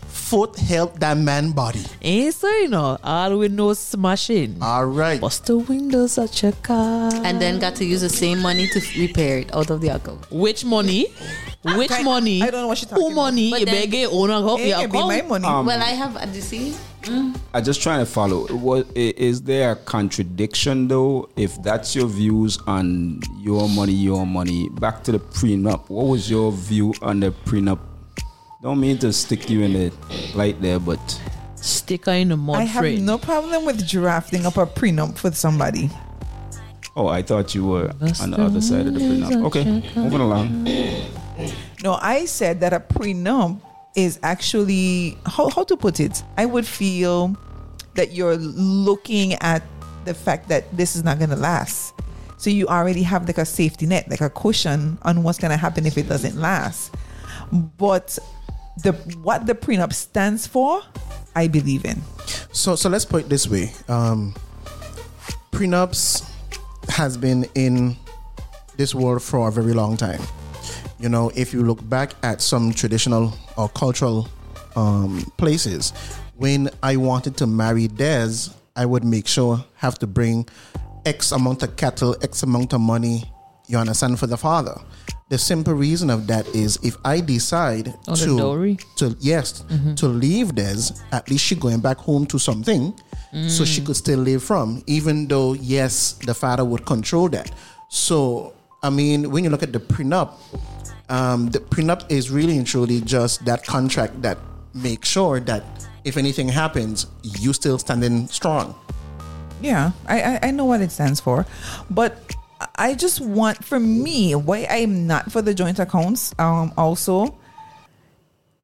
foot help that man body. Ain't so you know, all windows smashing. All right. Bust the windows at your car. and then got to use the same money to repair it out of the account. Which money? Which I- money? I don't know what you're talking Who money? But you then- better get own account. It can be my money. Um, well, I have. uh, You see, I just trying to follow. What i- is there a contradiction though? If that's your views on your money, your money. Back to the prenup. What was your view on the prenup? Don't mean to stick you in the light there, but Sticker in the mud, I have friend. no problem with drafting up a prenup with somebody. oh, I thought you were That's on the the other side of the ways prenup. Okay, moving along. No, I said that a prenup is actually how, how to put it. I would feel that you're looking at the fact that this is not going to last. So you already have like a safety net, like a cushion on what's going to happen if it doesn't last. But the what the prenup stands for, I believe in. So so let's put it this way. Um, prenups has been in this world for a very long time. You know, if you look back at some traditional or cultural um, places, when I wanted to marry Des, I would make sure have to bring X amount of cattle, X amount of money. You understand for the father. The simple reason of that is if I decide Oh, to to yes to leave Des, at least she going back home to something, so she could still live from. Even though yes, the father would control that. So I mean, when you look at the prenup, um, the prenup is really and truly just that contract that makes sure that if anything happens, you still standing strong. Yeah, I, I I know what it stands for, but I just want for me why I'm not for the joint accounts. Um, also,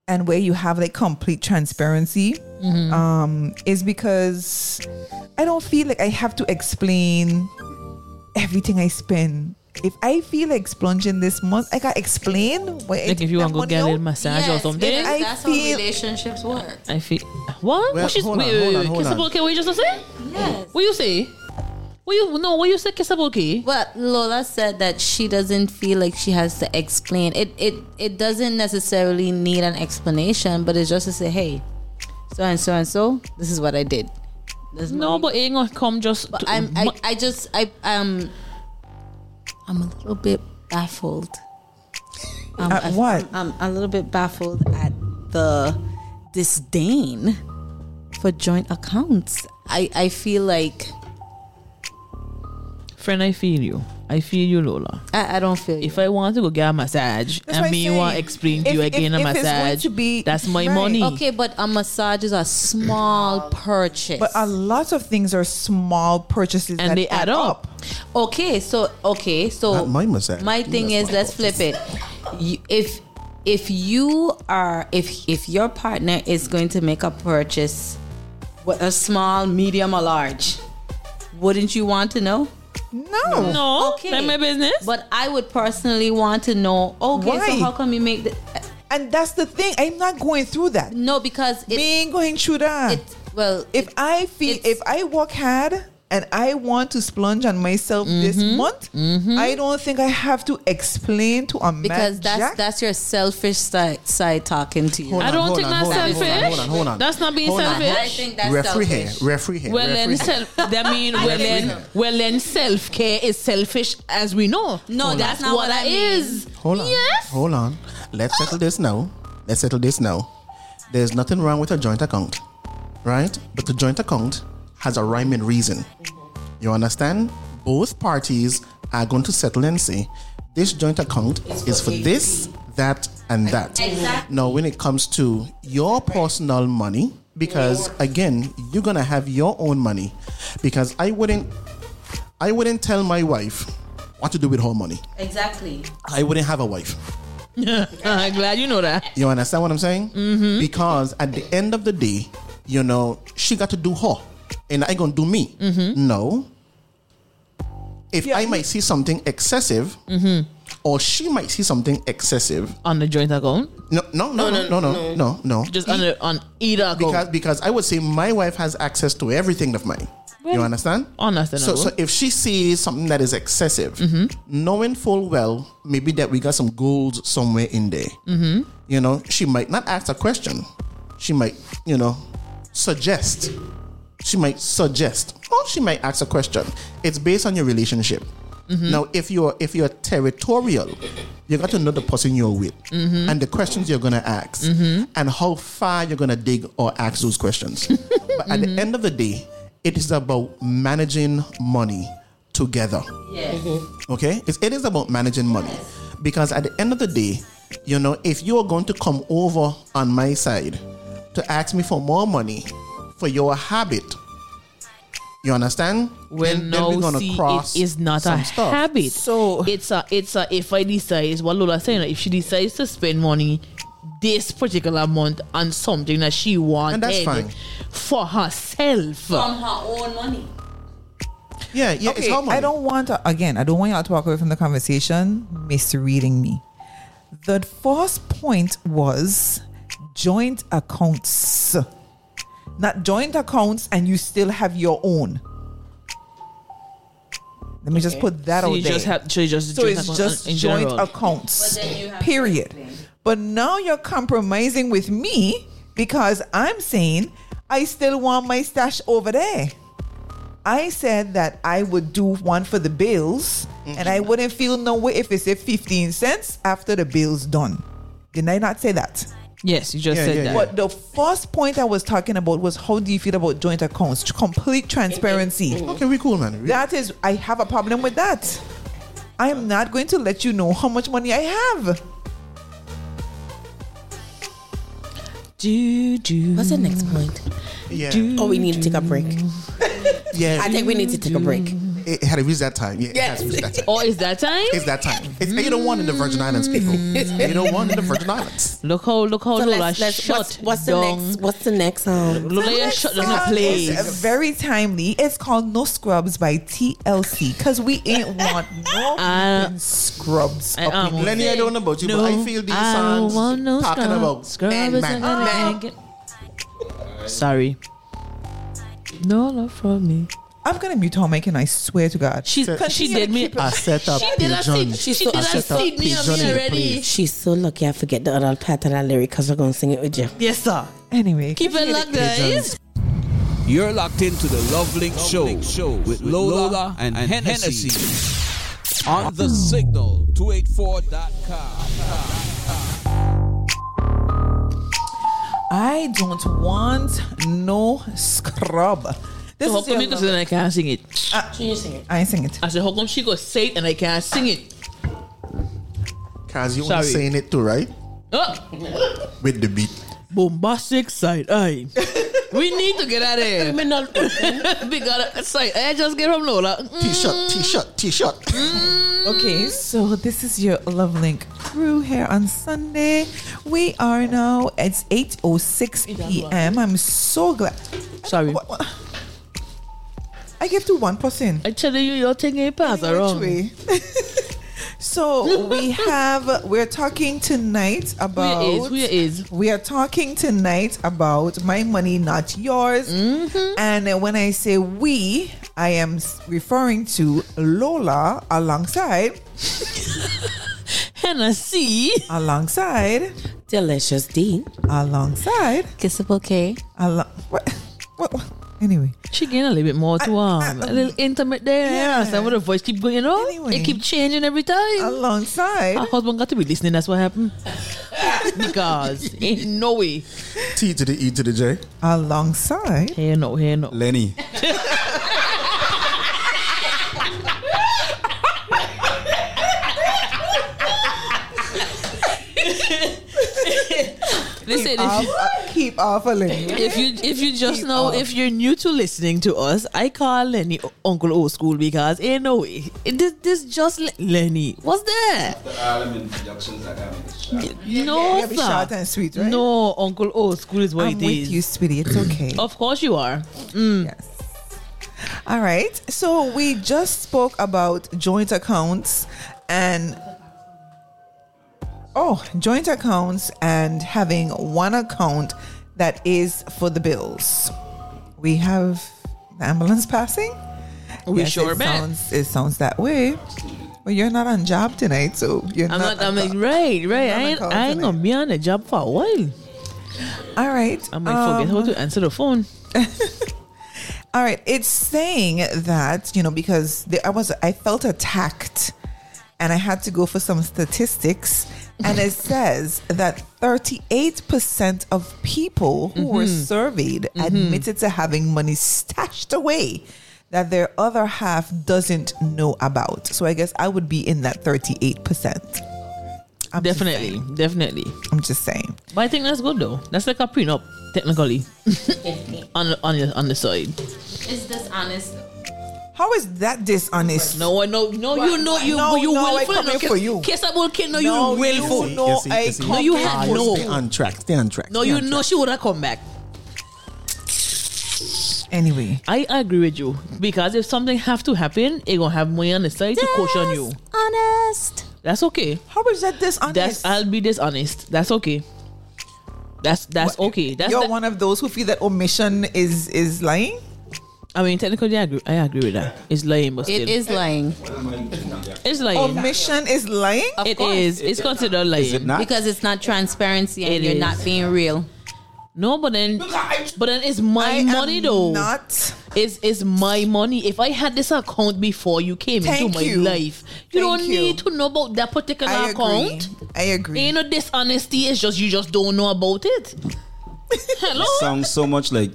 and where you have like complete transparency, um, is because I don't feel like I have to explain everything I spend if I feel like splunging this month, I gotta explain. Where Like if you want to go get a little money massage or Yes, something. because I that's feel- how relationships work. I feel what? Well, what she's hold on, wait, wait, hold on, hold kissable on. okay, what you just say? Yes. What you say? What you no? What you say? Kissable okay? But Lola said that she doesn't feel like she has to explain. It it it doesn't necessarily need an explanation, but it's just to say, hey, so and so and so, this is what I did. There's No, but it ain't gonna come just. But to- I'm I, I just I um I'm a little bit baffled. Um, At I- what? I'm, I'm a little bit baffled at the disdain for joint accounts. I I feel like friend, I feel you. I feel you, Lola. I, I don't feel you. If I want to go get a massage That's and what me want to explain to If- you again a if it's going massage, to be- that's my right. money. Okay, but a massage is a small purchase. But a lot of things are small purchases And that they add up. okay, so okay, so Not my massage. My thing That's is, my let's flip it. You, if if you are if if your partner is going to make a purchase, what a small, medium, or large, wouldn't you want to know? No. No, Okay. that's my business. But I would personally want to know. Okay, Why? so how come you make the? And that's the thing. I'm not going through that. No, because it, Me ain't going through that. it well, if it- I feel if I work hard and I want to splunge on myself this Mm-hmm. month, I don't think I have to explain to a man because that's Jack. that's your selfish side, side talking to you. Hold I on, don't hold think on, that's hold selfish. hold on, hold on, hold on. That's not being Hold on. selfish. I think that's referee selfish. here, referee here. Well referee then, self, that mean [laughs] well then, well then, self care is selfish as we know. No, that's not what I mean. is. Hold on. Yes. Hold on. Let's settle this now. Let's settle this now. There's nothing wrong with a joint account, right? But the joint account has a rhyme and reason. You understand? Both parties are going to settle and say, this joint account is for this, that, and that. Exactly. Now, when it comes to your personal money, because again, you're gonna have your own money. Because I wouldn't, I wouldn't tell my wife what to do with her money. Exactly. I wouldn't have a wife. I'm [laughs] glad you know that. You understand what I'm saying? Mm-hmm. Because at the end of the day, you know, she got to do her, and I gonna do me. No. If Yeah, I might see something excessive, or she might see something excessive. On the joint account, No, no, no, no, no, no, no, no. just on the, on either account. because because I would say my wife has access to everything of mine. you understand? So, Understandable. so if she sees something that is excessive, Mm-hmm. knowing full well maybe that we got some gold somewhere in there, Mm-hmm. you know, she might not ask a question. She might, you know, suggest. She might suggest, or she might ask a question. It's based on your relationship. Mm-hmm. Now, if you're if you're territorial, you got to know the person you're with Mm-hmm. and the questions you're gonna ask and how far you're gonna dig or ask those questions. [laughs] but at Mm-hmm. the end of the day, it is about managing money together. Yeah. Okay? It's, it is about managing money. Because at the end of the day, you know, if you are going to come over on my side to ask me for more money for your habit, you understand? Well, Then- then no, we're gonna see, cross it is not a stuff. habit. So- it's a, it's a. If I decide, is what Lola saying. If she decides to spend money this particular month on something that she wanted And that's fine. for herself, From her own money. Yeah, yeah, it's okay, money. I don't want to, again, I don't want y'all to walk away from the conversation misreading me. The first point was joint accounts, not joint accounts, and you still have your own. Let me just put that so out you there. just have, so you just so joint it's account uh, just in joint general. accounts. But then you have to Period. But now you're compromising with me because I'm saying I still want my stash over there. I said that I would do one for the bills and I mm-hmm. wouldn't feel no way if it's at 15 cents after the bill's done. Didn't I not say that? Yes, you just Yeah, said yeah, that. yeah. But the first point I was talking about was how do you feel about joint accounts? Complete transparency. Mm-hmm. Mm-hmm. Okay, we cool, man. We- That is, I have a problem with that. I am not going to let you know how much money I have. do do. What's the next point? yeah. Oh, we need to take a break. [laughs] yeah. I think we need to take a break. It, it had to reach that time. Yeah, it Yes. has to reach that time. Oh, is that time? It's that time. It's 801 in the Virgin Islands, people. It's 801 in the Virgin Islands. Look how look how So Lola let's, let's, shut what's, what's the down. next? What's the next um? Lola yeah, shut down the song place. is very timely. It's called No Scrubs by TLC because we ain't want no [laughs] Uh, scrubs. I up Lenny, I don't know about you, but I feel these I songs want no talking scrub. about Scrub man, is man, gonna man. it. Sorry. No love from me. I'm gonna mute her mic and I swear to God. She Continue she to did me. keep I set up She did a pigeon. seed. She so- did I a set up seed me on pigeon me in already. place. She's so lucky. I forget the other part of that lyric because we're gonna sing it with you. Yes, sir. Anyway, Keep it locked, guys. You're locked into the Love Link Show, show with Lola and, Hennessy. On the signal 284.com. I don't want no scrub. This So how is come your you go love- say I can't sing it? Ah, can you sing it? I ain't sing it. I said, how come she go say it and I can't sing it? Cause you Sorry. want saying it too, right? Oh, With the beat. bombastic side eye. [laughs] we need to get out of here. Me not- [laughs] we got a side. I just get from Lola. Mm. T-shirt, T-shirt, T-shirt. Mm. Okay, so this is your Love Link crew here on Sunday. We are now it's 8:06 p.m. I'm so glad. Sorry. What- what- I give to one person. I tell you, you're taking a pass Which around. way? [laughs] so we have we're talking tonight about you is? Who is? we are talking tonight about my money not yours Mm-hmm. and when i say we i am referring to lola alongside [laughs] Hennessy. alongside Delicious D. alongside Kissable K. alo- what, what, what? Anyway She getting a little bit more to I- um, I- a little intimate there. Yeah. Yeah. Understand what the voice keep going, you know? Anyway. It keep changing every time. alongside Her husband got to be listening. That's what happened. [laughs] because ain't no way. T to the E to the J. alongside Here no, here no. Lenny. [laughs] Listen, if off, you, uh, [laughs] keep off a lane if you if you just Keep know off. if you're new to listening to us, I call Lenny Uncle Old School because ain't no way. This this just Le- Lenny. What's that? No, yeah, be short sir. and sweet right No, Uncle Old School is what i'm it with is. you sweetie it's okay [clears throat] Of course you are. Yes. All right. So we just spoke about joint accounts and oh, joint accounts and having one account that is for the bills. We have the ambulance passing. We Yes, sure it bet. sounds it sounds that way. But you're not on job tonight, so you're I'm not. not. I'm like, right, right. I ain't, I ain't gonna be on the job for a while. All right. I might forget how um, to answer the phone. [laughs] All right, it's saying that you know because the, I was I felt attacked, and I had to go for some statistics, and it says that thirty eight percent of people who were Mm-hmm. surveyed admitted to having money stashed away that their other half doesn't know about. So I guess I would be in that thirty eight percent. Definitely, definitely. I'm just saying. But I think that's good though. That's like a prenup, technically, [laughs] on on the on the side. Is this honest? How is that dishonest? No, I know, no, you know, you, No, you no, I willful. come no, here for you. Kissable K, no, No, you willful. you know I you see. No, you here had no. Stay on track. Stay on track. No, you know she would have come back. Anyway, I agree with you because if something have to happen, it gonna have money on the side to caution you. Honest. That's okay. how is that dishonest? That's I'll be dishonest. That's okay. That's that's okay. That's You're the- one of those who feel that omission is is lying. I mean, technically, I agree. I agree with that. It's lying, but still, It is lying it's lying. Omission is lying. Of It course. is. It's considered lying. Is it not? because it's not transparency and It you're is. not being real. No, but then, but then it's my I am money though. Not. It's it's my money. If I had this account before you came Thank into my you. life, you Thank don't you. need to know about that particular I agree. account. I agree. Ain't no dishonesty. It's just you just don't know about it. Hello. Sounds so much like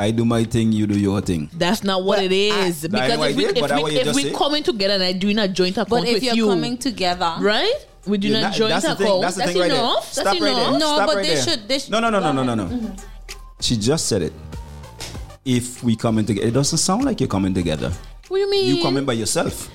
I do my thing, you do your thing. That's not what it is. That because if it we, is, but if we, what if we said. coming together and I doing a joint account But if with you're you, coming together, right? We do You're not not- joint that's account. thing. That's the thing right there. enough. Stop that's right enough. No, Stop but right they there. should- they should- No, no, no, no, no, go no, no. Mm-hmm. She just said it. If we coming together, it doesn't sound like you're coming together. What do you mean? You come in by yourself.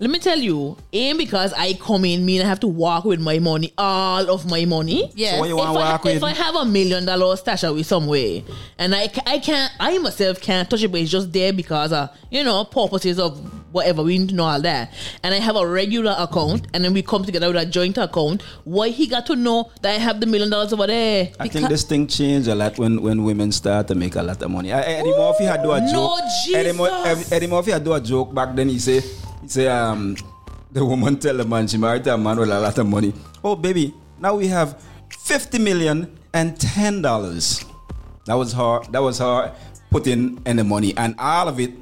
Let me tell you, ain't because I come in mean I have to walk with my money, all of my money. Yes. So what you If I, walk if with? I have a million dollar stash away somewhere, and I, I can't, I myself can't touch it, but it's just there because of, you know, purposes of whatever, we need to know all that. And I have a regular account, and then we come together with a joint account. Why he got to know that I have the million dollars over there? I think this thing changed a lot when, when women start to make a lot of money. I- I- Eddie Murphy had do a joke. no, Eddie, Jesus. Eddie Murphy had do a joke back then. He say, he say, um, the woman tell the man she married a man with a lot of money. Oh baby, now we have fifty million and ten dollars. That was her. That was her putting in the money, and all of it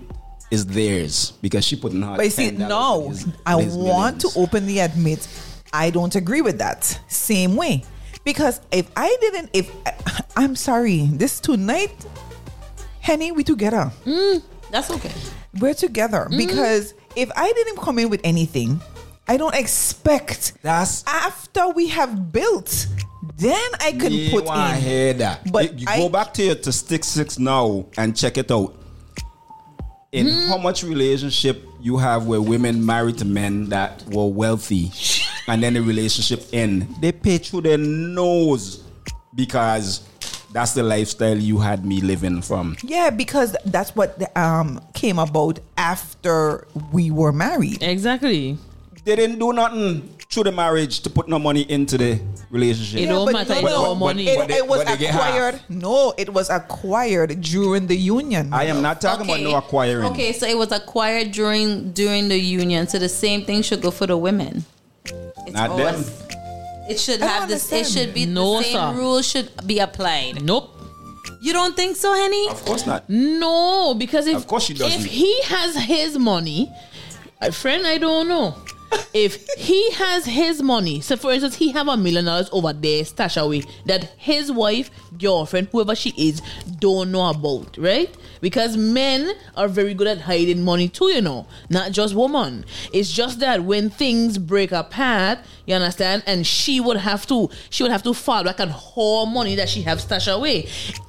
is theirs because she put in her. But you see, no, his- I his want to openly admit I don't agree with that. Same way. Because if I didn't, if [laughs] I'm sorry, this tonight, Henny, we together. That's okay. We're together. Mm-hmm. Because if I didn't come in with anything, I don't expect That's after we have built, then I can You put in. hear that. But you, you I- go back to your to stick six now and check it out. In Hmm. how much relationship you have where women married to men that were wealthy, [laughs] and then the relationship end, they pay through their nose because that's the lifestyle you had me living from. Yeah, because that's what um came about after we were married. Exactly. They didn't do nothing through the marriage to put no money into the relationship. It don't but matter, no, it's no, our money. It, But they- it was but they get half. acquired. No, it was acquired during the union. I am not talking about no acquiring. Okay, so it was acquired during during the union. So the same thing should go for the women. It's Not them. Always- It should I have this. It should be No, the same sir. rules should be applied. Nope. You don't think so, Henny? Of course not. No, because if Of course she doesn't. if he has his money, a friend, I don't know. If he has his money, so for instance, he have a million dollars over there stashed away that his wife, girlfriend, whoever she is, don't know about, right? Because men are very good at hiding money too, you know, not just woman. It's just that when things break apart, you understand, and she would have to, she would have to fall back on her money that she have stashed away.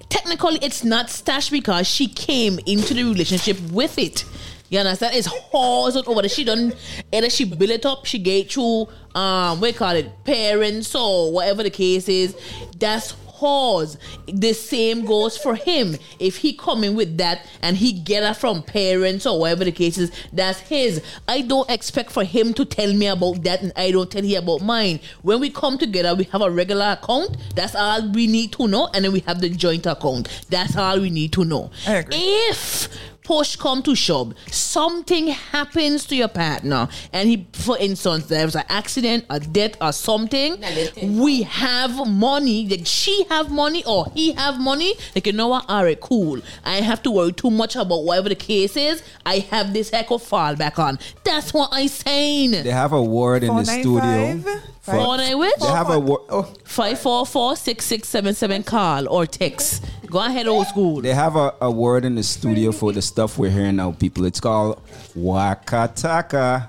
Technically, it's not stashed because she came into the relationship with it. You understand? It's hers over there. She done either she build it up, she get through um you call it, parents or whatever the case is. That's hers. The same goes for him. If he coming with that and he get it from parents or whatever the case is, that's his. I don't expect for him to tell me about that and I don't tell him about mine. When we come together, we have a regular account. That's all we need to know. And then we have the joint account. That's all we need to know. If push come to shove, something happens to your partner, and he, for instance, there's an accident, a death, or something. We have money. Like she have money or he have money. Like you know what? All right, cool. I have to worry too much about whatever the case is. I have this echo of fall back on. That's what I saying. They have a word in the studio. 495? for- Phone I which? They have a word. Oh, Five four four six six seven seven call or text. Go ahead, old school. They have a, a word in the studio for the stuff we're hearing now, people. It's called wakataka.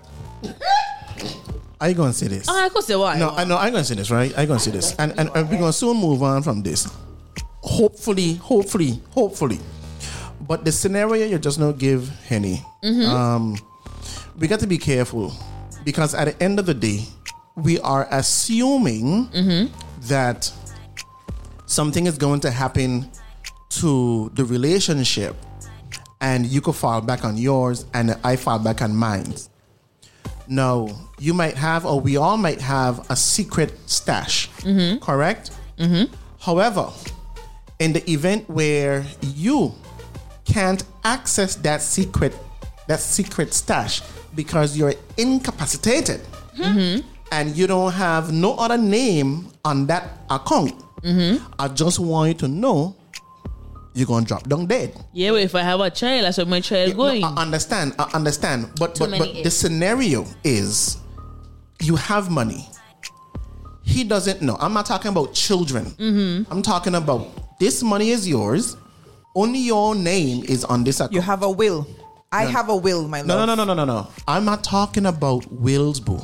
Are you gonna say this? Oh, I could say why. No, I know I'm gonna say this, right? I'm gonna say this. And, and and we're gonna soon move on from this. Hopefully, hopefully, hopefully. But the scenario you just now give Henny, um, we got to be careful because at the end of the day, we are assuming that something is going to happen to the relationship and you could fall back on yours and I fall back on mine. No, you might have, or we all might have a secret stash, mm-hmm. correct? Mm-hmm. However, in the event where you can't access that secret, that secret stash because you're incapacitated mm-hmm. and you don't have no other name on that account, I just want you to know you're gonna drop down dead. Yeah, but if I have a child, that's where my child Yeah, going. No, I understand. I understand. But but, many but the scenario is you have money. He doesn't know. I'm not talking about children. Mm-hmm. I'm talking about this money is yours. Only your name is on this account. you have a will. I have a will, my no, love. no, no, no, no, no, no. I'm not talking about wills, boo.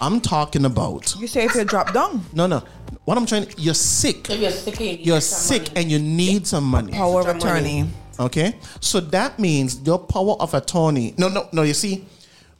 I'm talking about You say if you drop down, no, no. What I'm trying, you're sick. If you're sick, you You're some sick money. and you need some money. power of Extra money. attorney. Okay, so that means your power of attorney. No, no, no. You see,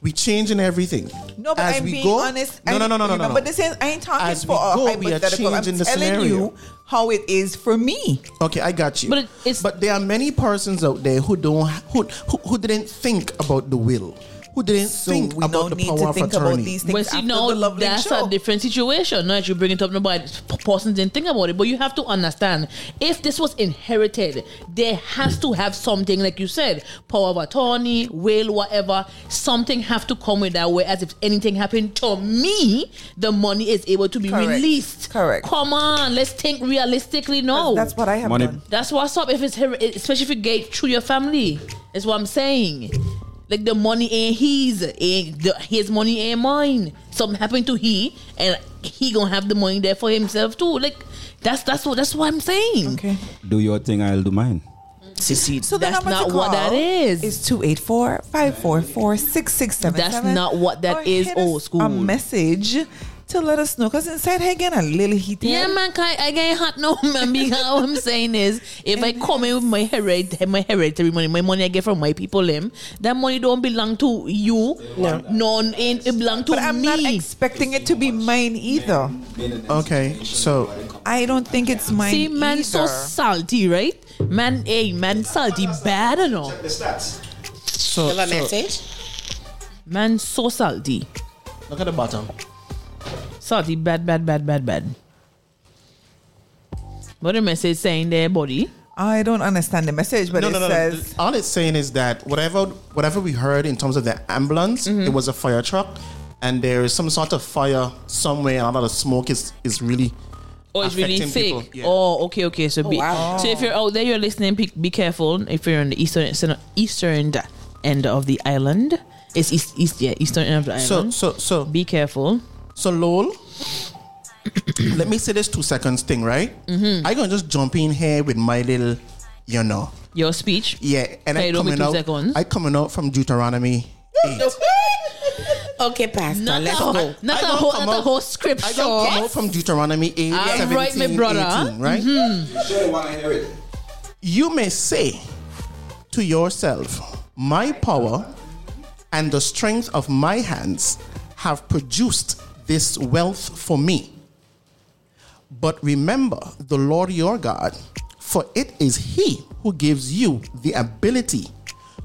we changing everything. No, but As I'm we being go- honest. No, no, no, no, no, no, Remember, no. this ain't, I ain't talking As for we a go, we are hypothetical. I'm the telling scenario. you how it is for me. Okay, I got you. But it's- but there are many persons out there who don't who who, who didn't think about the will, who didn't So think we about don't the need power to of think attorney. about these things But see, after now the lovely that's show. a different situation. Not that you bring it up, nobody person didn't think about it. But you have to understand, if this was inherited, there has to have something, like you said, power of attorney, will, whatever. Something have to come with that. Whereas if anything happened to me, the money is able to be Correct. released. Correct. Come on, let's think realistically. No, That's what I have Money- done. That's what's up. If it's her, especially if you get through your family, is what I'm saying. Like the money ain't his, ain't the, his money ain't mine. Something happened to he, and he gonna have the money there for himself too. Like that's that's what that's what I'm saying. Okay. Do your thing, I'll do mine. Sissy, So that's not what that is. It's is. Is 284-544-6677. That's not what that Or is, hit old school. A message to let us know. Because inside here again a little heated. yeah, man, can I get hot now, [laughs] man. Because what I'm saying is, if I come in with my hereditary, my hereditary money, my money I get from my people, them, that money don't belong to you. No. none ain't it belong to But I'm me. not expecting it to be mine either. Okay, so I don't think it's mine See, man, either. so salty, right? Man, hey, man, salty, bad or no? so, Have a so message? Man, so salty, look at the bottom. Salty, bad, bad, bad, bad, bad. What the message saying there, buddy? I don't understand the message, but no, it no, no, says no. All it's saying is that whatever whatever we heard in terms of the ambulance, Mm-hmm. it was a fire truck, and there is some sort of fire somewhere, and a lot of smoke is is really. Oh, it's really affecting fake. people, yeah. Oh, okay, okay. So be wow. so if you're out there, you're listening. Be, be careful. If you're on the eastern eastern end of the island, it's east, east yeah, eastern end of the island. So so so be careful. So lol. [coughs] let me say this two seconds thing, right? Mm-hmm. I gonna just jump in here with my little, you know, Your speech. yeah, and I don't coming out. seconds. I coming out from Deuteronomy eight. [laughs] Okay, Pastor, Not let's a, go. not I a don't whole, come not a whole scripture. I gonna come out from Deuteronomy 8, All 17, right, my brother. 18, right? You may say to yourself, My power and the strength of my hands have produced this wealth for me. But remember the Lord your God, for it is He who gives you the ability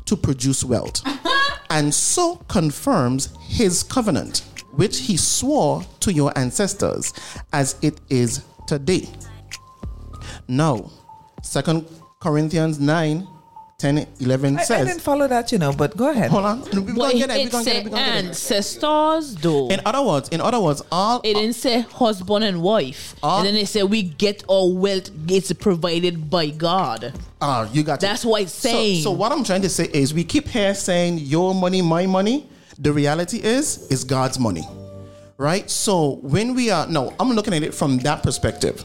to produce wealth, [laughs] and so confirms His covenant, which He swore to your ancestors, as it is today. Now, Second Corinthians 9, 10, 11 I, I didn't follow that, you know, but go ahead. Hold on. We're But gonna it, get it. We're gonna get it. We're gonna get it. ancestors, though. In other words, in other words, all It didn't say husband and wife. Ah. and then it said we get our wealth it's provided by God. Ah, you got it. That's what it's saying. So, what I'm trying to say is, we keep here saying your money, my money. The reality is, is God's money, right? So when we are no, I'm looking at it from that perspective.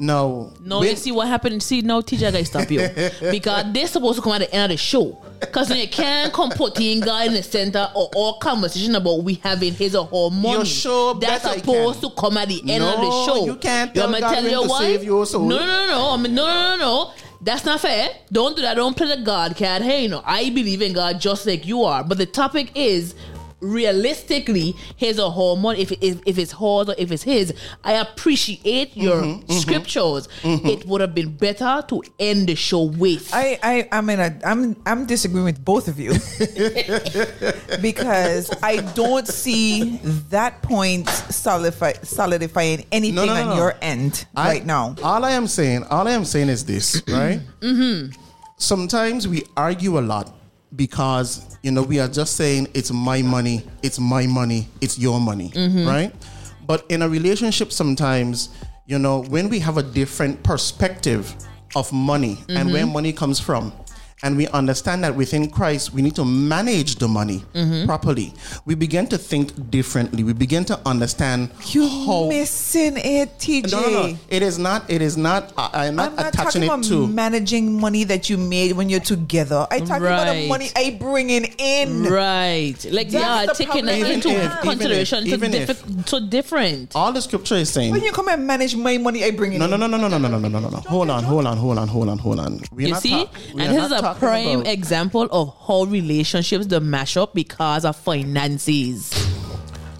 No, No, when- you see what happened. See, no, teacher guys stop you [laughs] because they're supposed to come at the end of the show. Because you can't come putting God in the center or all conversation about we having his or her money. Your show That's supposed to come at the end of the No, show. you can't tell want me to God tell when you to why? save your soul. No, no, no, no. I mean, no, no, no, no. That's not fair. Don't do that. Don't play the God card. Hey, you know, I believe in God just like you are. But the topic is realistically his or her money if, if, if it's hers or if it's his i appreciate your Mm-hmm, scriptures it would have been better to end the show with I, I, I mean, I, I'm, I'm disagreeing with both of you [laughs] because I don't see that point solidify, solidifying anything No, no, no, on no. your end I- right now. All I am saying, all I am saying is this, right? mm-hmm. Sometimes we argue a lot because you know we are just saying it's my money, it's my money, it's your money, mm-hmm. right? But in a relationship, sometimes you know when we have a different perspective of money and where mm-hmm. money comes from. And we understand that within Christ, we need to manage the money mm-hmm. properly. We begin to think differently. We begin to understand You how missing it, TJ. no, no, no. It is not. It is not. I, I'm not I'm not attaching talking it to. managing money that you made when you're together. I talking about the money I bringing in. right like That's yeah taking problem. that into if- even if- consideration to, even if- diffi- to different all the scripture is saying. When you come and manage my money, I bring in. no, no, no, no, no, no, no, no, no, no, no. Hold on, hold on, hold on, hold on, hold on. We're you not see talk- we and are this is not a talking prime about- example of how relationships the mash up because of finances.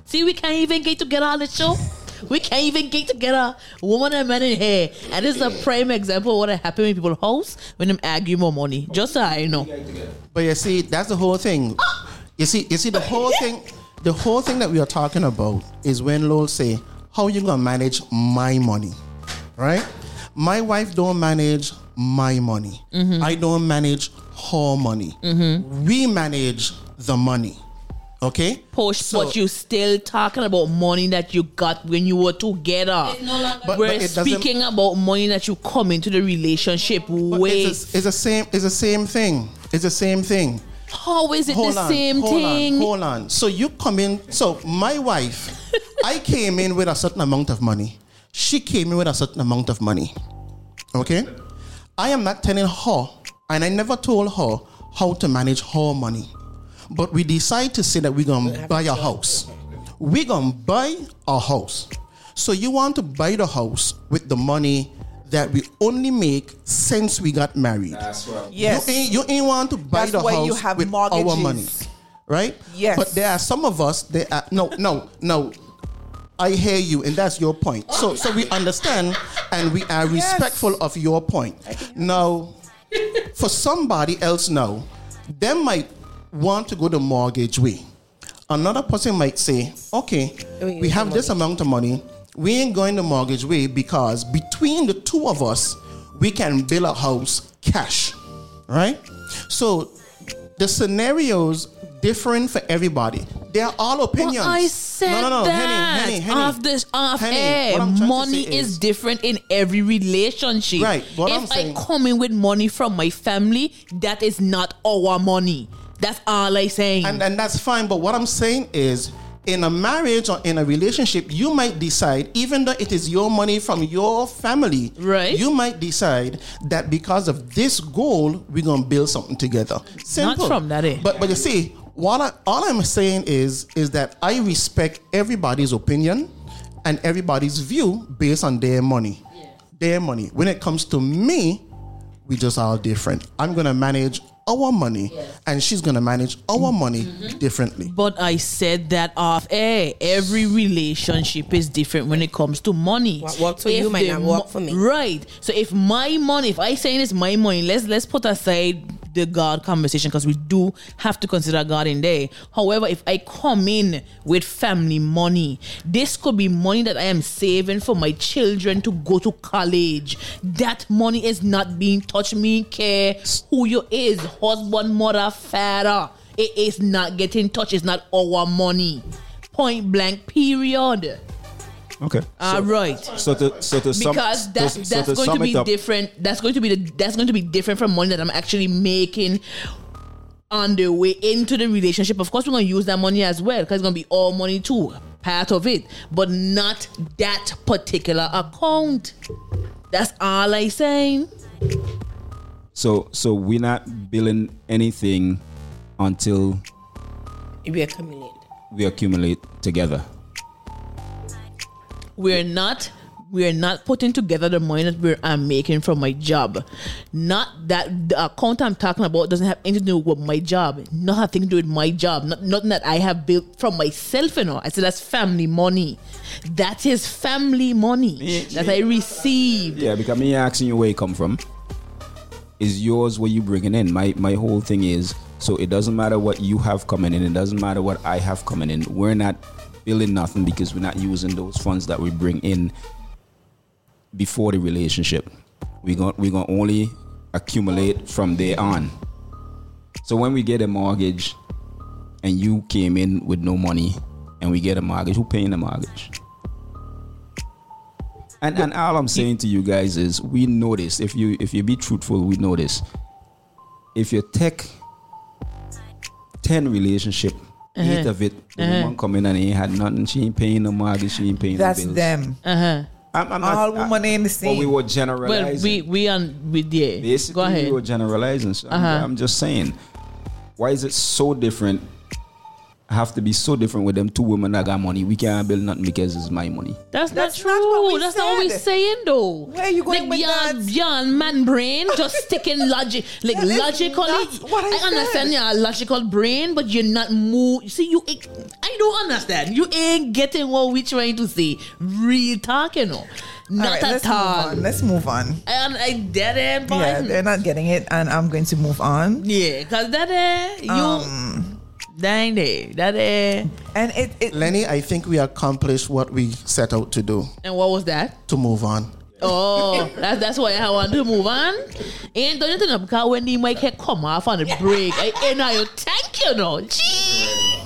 See, we can't even get together on the show. We can't even get together, woman and man in here. And this is a prime example of what happen in people's house when them argue more money. Just so I know. But you see, that's the whole thing. You see, you see the whole thing. The whole thing that we are talking about is when Lowell say, "How you gonna manage my money?" Right? My wife don't manage my money. Mm-hmm. I don't manage her money. Mm-hmm. We manage the money. Okay. Push, So- but you still talking about money that you got when you were together. But- We're but speaking about money that you come into the relationship But with. it's, the- it's the same. It's the same thing. It's the same thing. How is it hold the on, same hold thing? On, hold on. So you come in. So my wife, [laughs] I came in with a certain amount of money. She came in with a certain amount of money. Okay. I am not telling her, and I never told her how to manage her money. But we decide to say that we're gonna buy a house. We're gonna buy a house. So you want to buy the house with the money that we only make since we got married. Yes. You ain't, you ain't want to buy That's the why house you have with our money, right? Yes. But there are some of us. There are no, no, no. I hear you, and that's your point. So, so we understand, and we are respectful of your point. Now, for somebody else now, them might want to go the mortgage way. Another person might say, okay, we have this amount of money. We ain't going the mortgage way because between the two of us, we can build a house cash, right? So the scenarios different for everybody. They are all opinions. Well, I said no, no, no, that Henny, Henny, Henny. off this off Henny, air. what I'm trying to Money is, is- different in every relationship. Right, what if I'm saying- I come in with money from my family, that is not our money. That's all I'm saying. and and that's fine. But what I'm saying is, in a marriage or in a relationship, you might decide, even though it is your money from your family, Right. You might decide that because of this goal, we're gonna build something together. Simple. Not from that, eh? But but you see, what I, all I'm saying is is that I respect everybody's opinion and everybody's view based on their money, their money. When it comes to me, we just are different. I'm gonna manage our money, and she's gonna manage our money mm-hmm. differently. But I said that off air. Every relationship is different when it comes to money. What works for you might not work for me. Right. So if my money, if I saying it's my money, let's let's put aside the God conversation because we do have to consider God in there. However, if I come in with family money, this could be money that I am saving for my children to go to college. That money is not being touched. Me care who you is, husband, mother, father. It is not getting touched. It's not our money. Point blank. Period. Okay. All right So to so to sum, because that's to, that's so to going to be up, different. That's going to be the, that's going to be different from money that I'm actually making on the way into the relationship. Of course, we're going to use that money as well because it's going to be all money too, part of it, but not that particular account. That's all I'm saying. So so we're not billing anything until We accumulate. we accumulate together. We're not we're not putting together the money that we're I'm making from my job. Not that the account I'm talking about doesn't have anything to do with my job. Nothing to do with my job. Not nothing that I have built from myself, you know. I said that's family money. That is family money that I received. Yeah, because me asking you where you come from. Is yours what you bringing in? My my whole thing is so it doesn't matter what you have coming in. It doesn't matter what I have coming in. We're not building nothing because we're not using those funds that we bring in before the relationship. We're going we're gonna only accumulate from there on. So when we get a mortgage and you came in with no money and we get a mortgage, who paying the mortgage? And and all I'm saying to you guys is we this. If you if you be truthful, we this. If you take ten relationship, eight of it, the woman come in and he had nothing, she ain't paying no mortgage, she ain't paying That's no bills. them. Uh huh. I'm, I'm not, All women ain't the same. But we same. were Well, generalizing. we we on with yeah. Basically, Go ahead. we were generalizing. So I'm- Uh-huh. I'm, just saying, why is it so different I have to be so different with them two women that got money. We can't build nothing because it's my money. That's, That's not not true. what we That's not what we're saying, though. Where are you going like with beyond, that? beyond man brain, just [laughs] sticking logic, like That is logically. not what I I, understand your logical brain, but you're not move. See, you, ain't- I don't understand. You ain't getting what we're trying to say. Real talking, no, All not right, at let's move all. on. Let's move on. And I did it, but Yeah, they're not getting it, and I'm going to move on. yeah, cause that eh, you, Um, dang day, that eh. And it, it Lenny, I think we accomplished what we set out to do And what was that? to move on. Oh, that's that's why I want to move on. And don't done anything because when the mic had come off on the break, I ain't know you thank you no. Gee.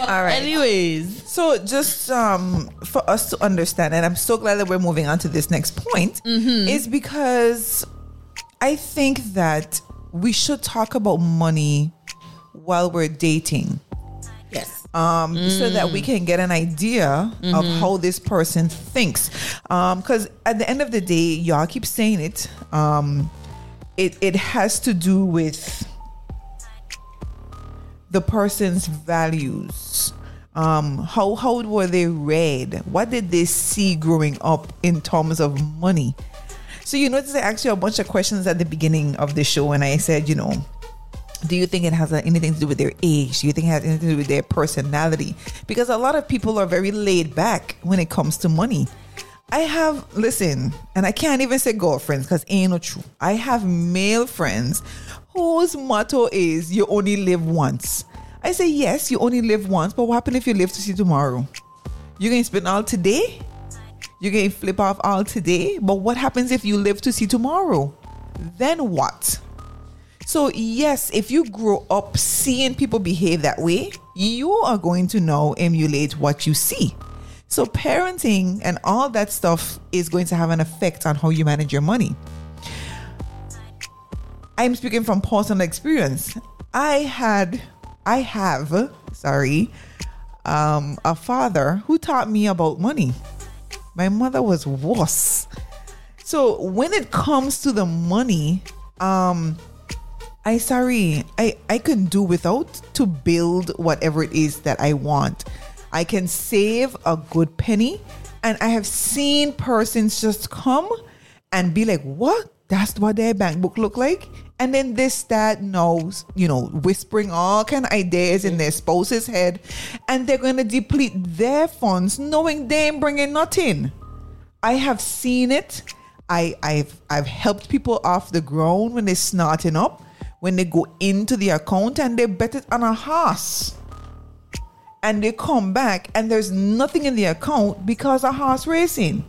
all right. Anyways, So just um, for us to understand, and I'm so glad that we're moving on to this next point, Mm-hmm. is because I think that we should talk about money while we're dating. Yes. um, so that we can get an idea of how this person thinks. Because at the end of the day, y'all keep saying it. Um, it it has to do with the person's values. Um, how how were they read? What did they see growing up in terms of money? So you notice I asked you a bunch of questions at the beginning of the show, and I said, you know, do you think it has anything to do with their age? Do you think it has anything to do with their personality? Because a lot of people are very laid back when it comes to money. I have listen, and I can't even say girlfriends because ain't no true. I have male friends whose motto is you only live once. I say yes, you only live once, but what happens if you live to see tomorrow? You gonna spend all today? You gonna flip off all today? But what happens if you live to see tomorrow? Then what? So, yes, if you grow up seeing people behave that way, you are going to now emulate what you see. So, parenting and all that stuff is going to have an effect on how you manage your money. I'm speaking from personal experience. I had, I have, sorry, um, a father who taught me about money. My mother was worse. So when it comes to the money, um, I sorry, I I can do without to build whatever it is that I want. I can save a good penny, and I have seen persons just come and be like, "What? That's what their bank book look like." And then they start knows, you know, whispering all kind of ideas in their spouse's head, and they're going to deplete their funds, knowing they ain't bringing nothing. I have seen it. I, I've I've helped people off the ground when they're snorting up, when they go into the account and they bet it on a horse. And they come back and there's nothing in the account because a horse racing.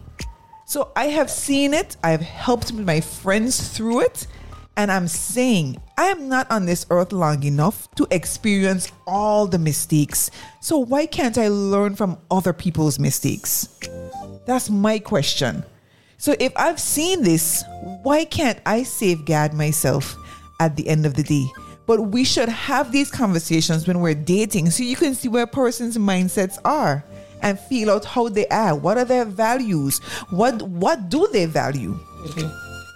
So I have seen it. I've helped my friends through it. And I'm saying I am not on this earth long enough to experience all the mistakes. So why can't I learn from other people's mistakes? That's my question. So if I've seen this, why can't I safeguard myself at the end of the day? But we should have these conversations when we're dating so you can see where a person's mindsets are and feel out how they are. What are their values? What what do they value?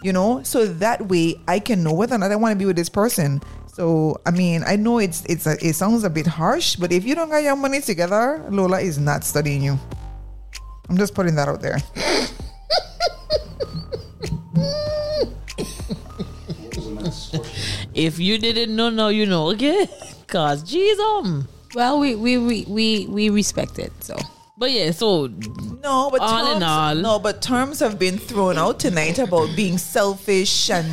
You know, so that way I can know whether or not I want to be with this person. So I mean, I know it's it's a, it sounds a bit harsh, but if you don't got your money together, Lola is not studying you. I'm just putting that out there. [laughs] if you didn't know, now you know, okay? [laughs] Cause geez, um. Well, we we we we, we respect it. So But yeah, so No, but All terms, in all. no, but terms have been thrown out tonight about being selfish and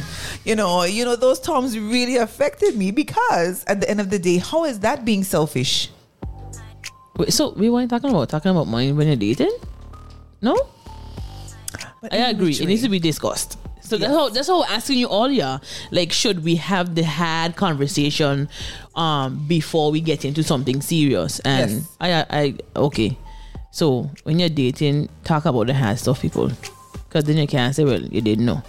you know, you know those terms really affected me because at the end of the day, how is that being selfish? wait, so we weren't talking about talking about money when you're dating? No, But I agree. It needs to be discussed. So that's how that's how I'm asking you all, yeah. Like, should we have the hard conversation um before we get into something serious? And Yes. I, I I okay. So when you're dating, talk about the hard stuff, people, because then you can't say, well, you didn't know.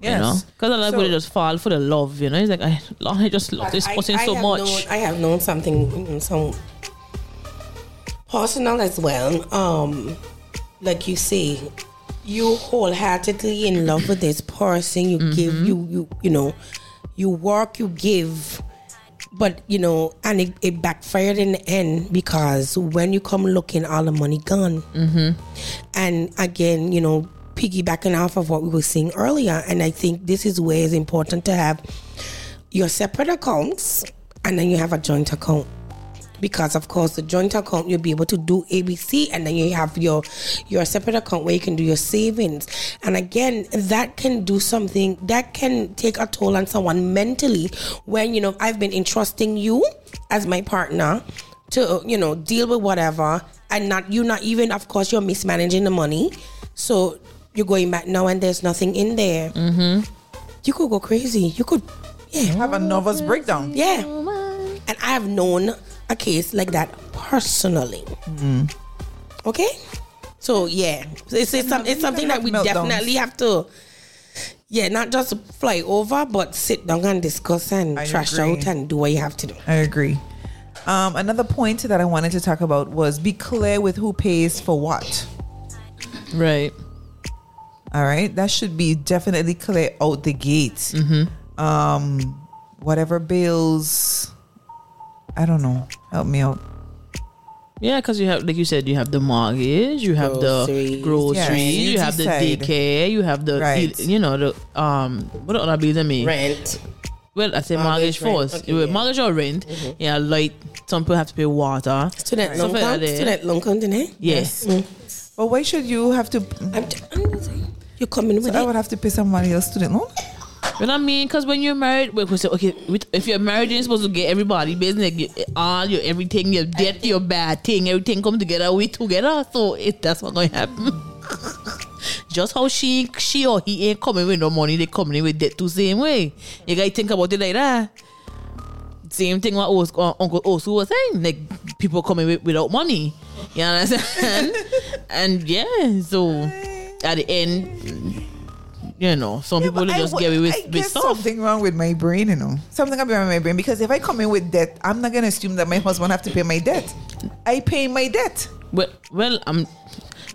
Yes. You know, because a lot of So- people just fall for the love. You know, it's like I, Lord, I just love this I- person I so much. Known, I have known something, you know, some personal as well. Um, like you say, you wholeheartedly in love with this person. You give, Mm-hmm. you, you, you know, you work, you give, but you know, and it, it backfired in the end because when you come looking, all the money gone. Mm-hmm. And again, you know, piggybacking off of what we were saying earlier, and I think this is where it's important to have your separate accounts and then you have a joint account because of course the joint account you'll be able to do abc and then you have your your separate account where you can do your savings and again that can do something that can take a toll on someone mentally when you know i've been entrusting you as my partner to you know deal with whatever and not you not even of course you're mismanaging the money so you're going back now and there's nothing in there mm-hmm. you could go crazy you could yeah Have a nervous breakdown. yeah. And I have known a case like that personally. Okay? So, yeah. It's, it's, some, it's something that we Meltdowns. definitely have to, yeah, not just fly over, but sit down and discuss and I trash agree. out and do what you have to do. I agree. Um, another point that I wanted to talk about was be clear with who pays for what. Right. All right, that should be definitely clear out the gate. Mm-hmm. Um, whatever bills, I don't know. Help me out. Yeah, because you have, like you said, you have the mortgage, you have Groceries. the groceries, Yes, you have the side. daycare, you have the, Right. you know, the um, what other bills I mean? Rent. Well, I say mortgage, Mortgage, first. Okay, Yeah, yeah. Mm-hmm. Mortgage or rent. Yeah, like some people have to pay water. Student Stuff loan like count. that. Student loan count in it. Yes. But why should you have to? I'm, t- I'm saying, you're coming with I it. would have to pay somebody else student loan. You know what I mean? Because when you're married, we say, okay, if you're married, you're supposed to get everybody business, you- all your everything, your debt, your bad thing, everything come together. We together, so it that's not going to happen. [laughs] Just how she she or he ain't coming with no money, they coming in with debt too same way. You gotta think about it like that. Same thing what Os- uh, Uncle Osu was saying, like people coming with, without money. You understand? [laughs] and yeah, so at the end, you know, some people just wa- get away with, I with guess stuff. something wrong with my brain, you know. Something wrong with my brain because if I come in with debt, I'm not gonna assume that my husband have to pay my debt. I pay my debt. Well, well, I'm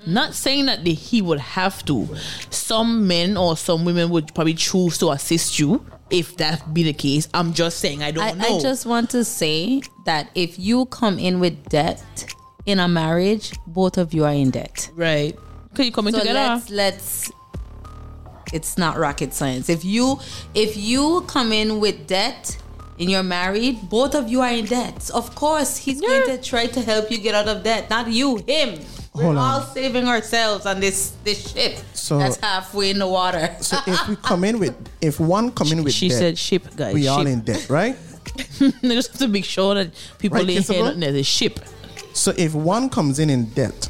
not saying that the, he would have to. Some men or some women would probably choose to assist you if that be the case. I'm just saying I don't I, know. I just want to say that if you come in with debt in a marriage, both of you are in debt. right. Can you come in So together? let's let's. It's not rocket science. If you if you come in with debt and you're married, both of you are in debt. Of course, he's going to try to help you get out of debt. Not you, him. We're Hold on. all saving ourselves on this this ship So- that's halfway in the water. So if we come in with, if one come in with she debt, said ship, guys. we all in debt, right? [laughs] [laughs] they just have to make sure that people Right, lay Isabel? hand on the ship. So if one comes in in debt,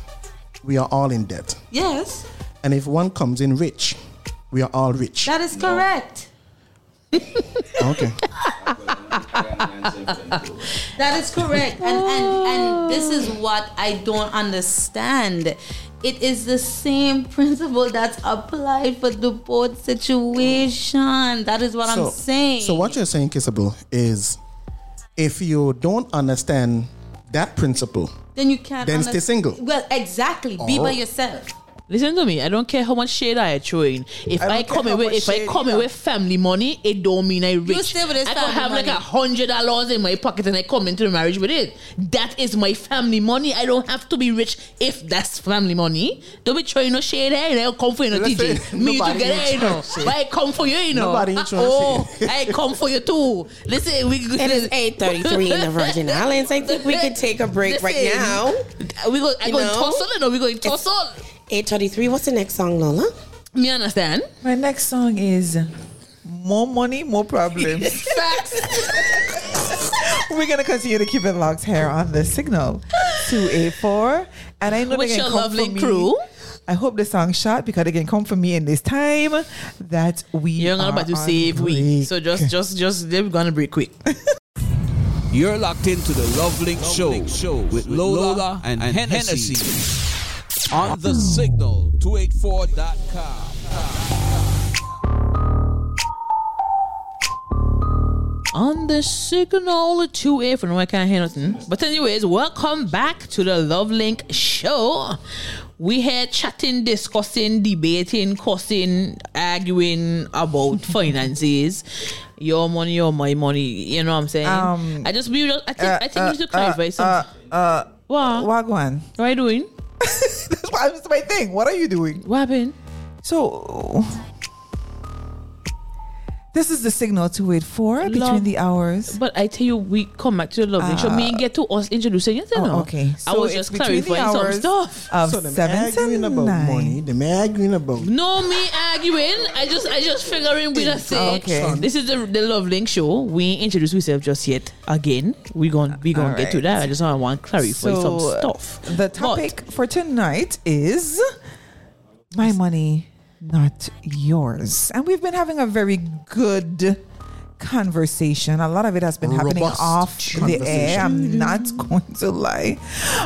we are all in debt. yes, And if one comes in rich, we are all rich. that is correct. Oh, okay. That is correct. And, and and this is what I don't understand. It is the same [laughs] principle that's applied for the both situation. That is what I'm saying. So what you're saying, Kissable, is if you don't understand that principle, then you can't then under- stay single. Well, exactly. Be Oh. by yourself. Listen to me. I don't care how much shade I throw in. If I I, come in with if I come in with family money, it don't mean I rich. stay with this I could family have like a hundred dollars in my pocket and I come into the marriage with it. That is my family money. I don't have to be rich if that's family money. Don't be throwing no shade there. And I'll come for you, no Listen, TJ. Me nobody together, ain't you know. trying. But I come for you, you know. Nobody ain't trying Oh, shade. I come for you too. Listen, we It is [laughs] 8.33 in the Virgin Islands. I think we could take a break right now. We go. I You go know? tussle, you know. We going tussle. 8.33. What's the next song, Lola? Me understand. My next song is More Money, More Problems. [laughs] Facts. [laughs] We're gonna continue to keep it locked here on the signal 284. And I know With they your can come lovely for me. crew. I hope the song shot because they can come for me in this time that we You're not are about to save we. So just, just, just, they're gonna break quick. [laughs] You're locked into the Love Link Show, show with Lola, and, Hennessy. On the signal 284.com. on the signal to A for no, I can't hear nothing. But anyways, welcome back to the Love Link show we here chatting, discussing, debating, cussing, arguing about [laughs] finances. Your money, or my money. You know what I'm saying? Um, I just we just, I think Uh, I think we need to uh, clarify uh, something. Uh, uh, what? going? What are you doing? [laughs] That's why that's my thing. What are you doing? What happened? So this is the signal to wait for Love. between the hours. But I tell you, we come back to the Love Link show. Me and get to us introducing you. Uh, Oh, know. okay. I So was it's just between the clarifying some hours stuff. Of So them seven arguing to about nine. money. Them arguing about No, me arguing. I just, I just figuring we just say. Okay. This is the the Love Link show. We ain't introduce ourselves just yet. Again, we gonna we gonna get to that. I just want to clarify some stuff. The topic for tonight is my money, not yours. And we've been having a very good conversation. A lot of it has been happening off the air. I'm not going to lie.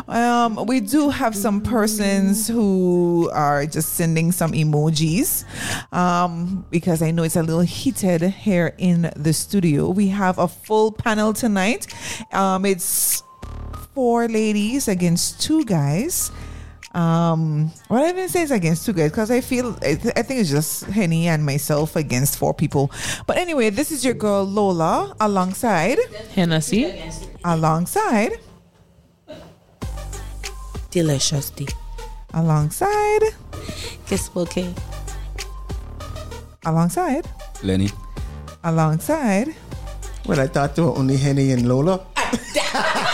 Um, we do have some persons who are just sending some emojis um, because I know it's a little heated here in the studio. We have a full panel tonight. Um, it's four ladies against two guys. Um, what I didn't say is against two guys because I feel I, th- I think it's just Henny and myself against four people. But anyway, this is your girl Lola alongside Hennessy. alongside Delicious D. alongside Kiss okay. alongside Lenny. alongside. Well, I thought there were only Henny and Lola. [laughs] [laughs]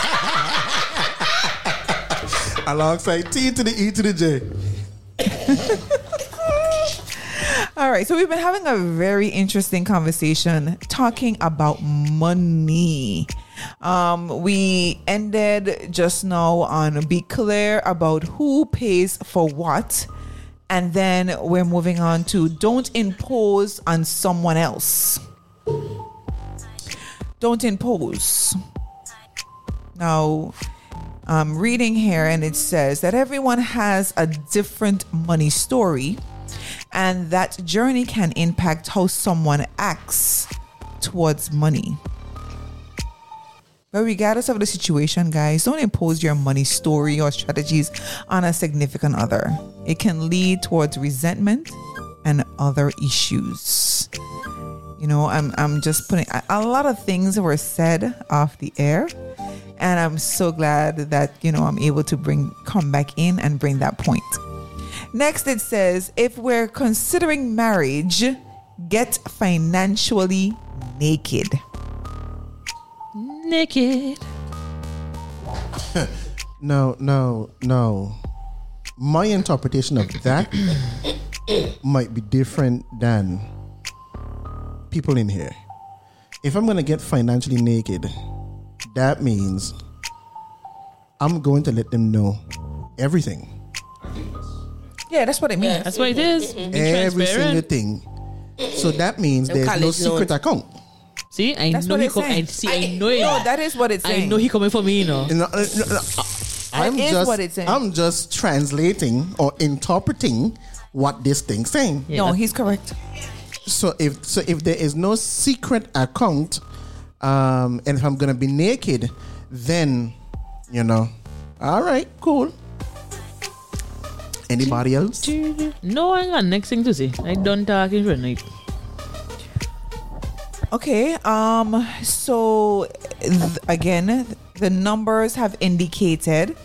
Alongside T to the E to the J. [laughs] All right, so we've been having a very interesting conversation talking about money. Um, we ended just now on be clear about who pays for what, and then we're moving on to don't impose on someone else. Don't impose. Now, I'm reading here and it says that everyone has a different money story and that journey can impact how someone acts towards money. But regardless of the situation, guys, don't impose your money story or strategies on a significant other. It can lead towards resentment and other issues. You know, I'm I'm just putting a lot of things were said off the air, and I'm so glad that you know I'm able to bring come back in and bring that point. Next, it says if we're considering marriage, get financially naked. Naked. [laughs] No, no, no. My interpretation of that [coughs] might be different than people in here. If I'm going to get financially naked, that means I'm going to let them know everything. Yeah, that's what it means. That's what it is. Mm-hmm. Be Every single thing. So that means there's no secret loans. account. See, I That's know what he it's come. I saying. see. I know it. No, that is what it's saying. I know he coming for me. You know. No, no, no, no. I'm is just, what it's saying. I'm just translating or interpreting what this thing's saying. Yeah, no, he's correct. So if so if there is no secret account, um, and if I'm gonna be naked, then you know, all right, cool. Anybody else? No, I got next thing to say. I done talking for the night. Okay. Um. So th- again, the numbers have indicated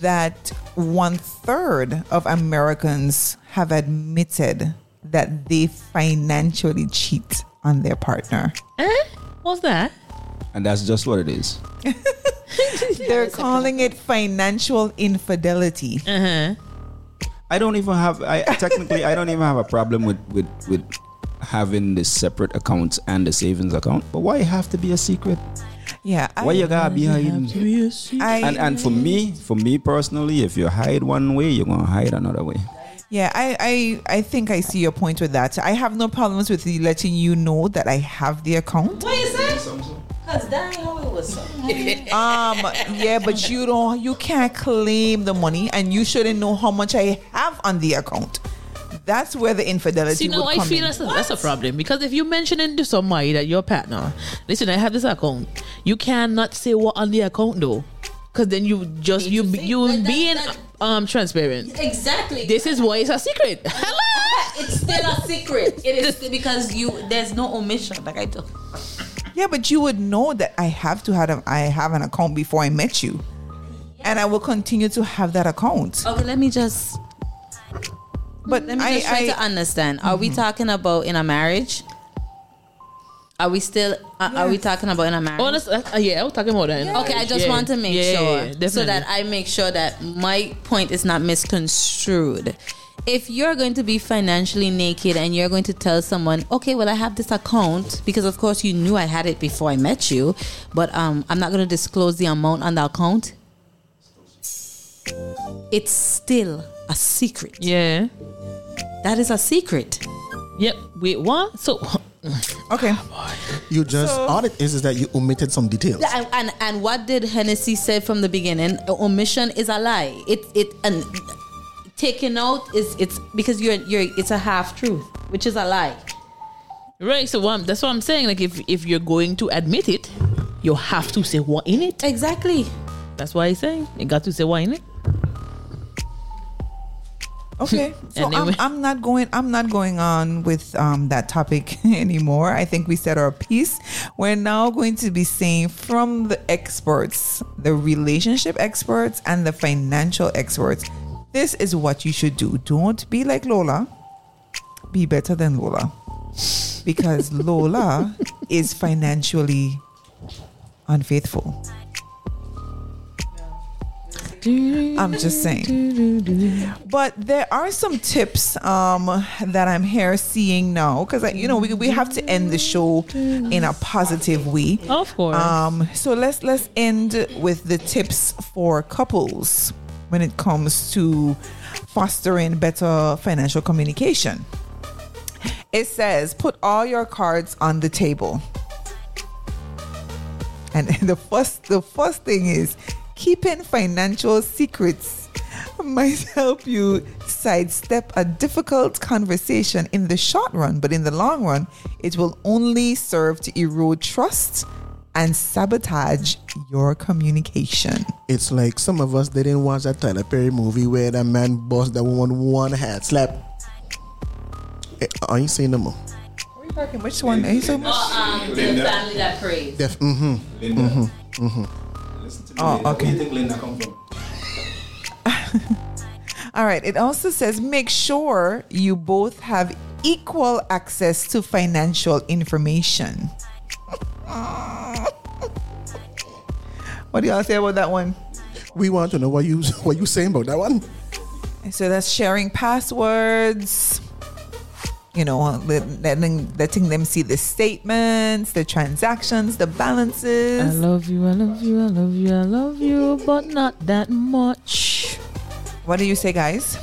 that one third of Americans have admitted that they financially cheat on their partner. Eh? What's that? And that's just what it is. [laughs] They're calling it financial infidelity. Uh huh. I don't even have. I technically I don't even have a problem with with with having the separate accounts and the savings account. But why have to be a secret? Yeah. I, Why you gotta be hiding? I, And and for me, for me personally, if you hide one way, you're gonna hide another way. Yeah, I, I I think I see your point with that. I have no problems with you letting you know that I have the account. What you say? Cause that how it was. Um, yeah, but [laughs] you don't you can't claim the money and you shouldn't know how much I have on the account. That's where the infidelity See, no, would I feel in. that's a, that's a problem because if you mention it to somebody that your partner, listen, I have this account, you cannot say what on the account though, because because then you just you you Like that- being that- um transparent. Exactly. This is why it's a secret. [laughs] Hello. it's still a secret. It is because you there's no omission. Like I do. Yeah, but you would know that I have to have a, I have an account before I met you, and I will continue to have that account. Okay, let me just But let me I, just try I to understand. Are we talking about in a marriage? Are we still? Uh, Are we talking about in a marriage? Honest, uh, yeah, I was talking about that. Okay, I just Yeah. want to make Yeah, sure yeah, yeah, so that definitely. I make sure that my point is not misconstrued. If you're going to be financially naked and you're going to tell someone, okay, well, I have this account because, of course, you knew I had it before I met you, but um, I'm not going to disclose the amount on the account. It's still a secret. Yeah. That is a secret. Yep. Wait, what? So [laughs] okay. You just So- all it is is that you omitted some details. And, and and what did Hennessy say from the beginning? Omission is a lie. It it and taking out is it's because you're you're it's a half truth, which is a lie. right, so what I'm- that's what I'm saying. Like if if you're going to admit it, you have to say what in it. Exactly. That's why I'm saying you got to say what in it. [laughs] Okay, so Anyway. I'm, I'm not going. I'm not going on with um, that topic [laughs] anymore. I think we said our piece. We're now going to be saying from the experts, the relationship experts and the financial experts. This is what you should do. Don't be like Lola. Be better than Lola, because [laughs] Lola is financially unfaithful. I'm just saying. But there are some tips um, that I'm here seeing now because you know we, we have to end the show in a positive way. Of course. Um, so let's let's end with the tips for couples when it comes to fostering better financial communication. It says put all your cards on the table. And [laughs] the first the first thing is keeping financial secrets [laughs] might help you sidestep a difficult conversation in the short run, but in the long run, it will only serve to erode trust and sabotage your communication. It's like some of us didn't watch that Tyler Perry movie where the man bossed the woman one hand slap. Eh, I ain't seen no more. Are you talking which one? Are you so much? Um, the family that preys. Def, mm-hmm. Oh, okay. All right. It also says make sure you both have equal access to financial information. [laughs] what do y'all say about that one? We want to know what you [laughs] what you saying about that one. So that's sharing passwords. You know, letting letting them see the statements, the transactions, the balances. I love you, I love you, I love you, I love you, but not that much. What do you say, guys?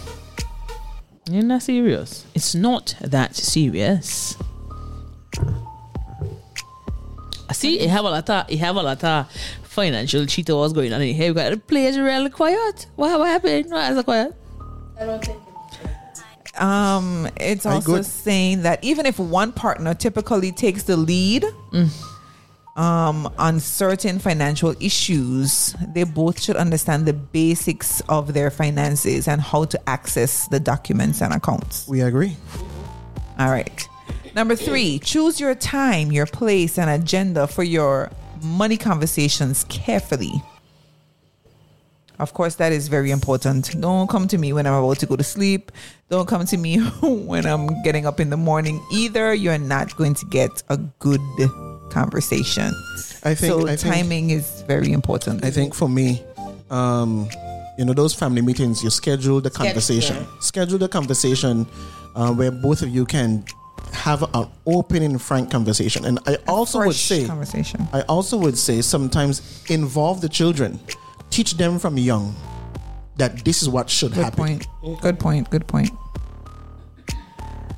You're not serious. It's not that serious. I see you have a lot of you have a lot of financial cheater what's going on in here. You got the players really quiet. What, what happened? Why is it quiet? I don't think. Um, it's Are also saying that even if one partner typically takes the lead um, on certain financial issues, they both should understand the basics of their finances and how to access the documents and accounts. We agree. All right. Number three, choose your time, your place, and agenda for your money conversations carefully. Of course, that is very important. Don't come to me when I'm about to go to sleep. Don't come to me [laughs] when I'm getting up in the morning either. You're not going to get a good conversation. I think. so I think, timing is very important. I think for me, um, you know, those family meetings, you schedule the conversation. Schedule the conversation uh, where both of you can have an open and frank conversation. And I also would say, conversation. I also would say sometimes involve the children. Teach them from young that this is what should Good happen. point. Good point. Good point.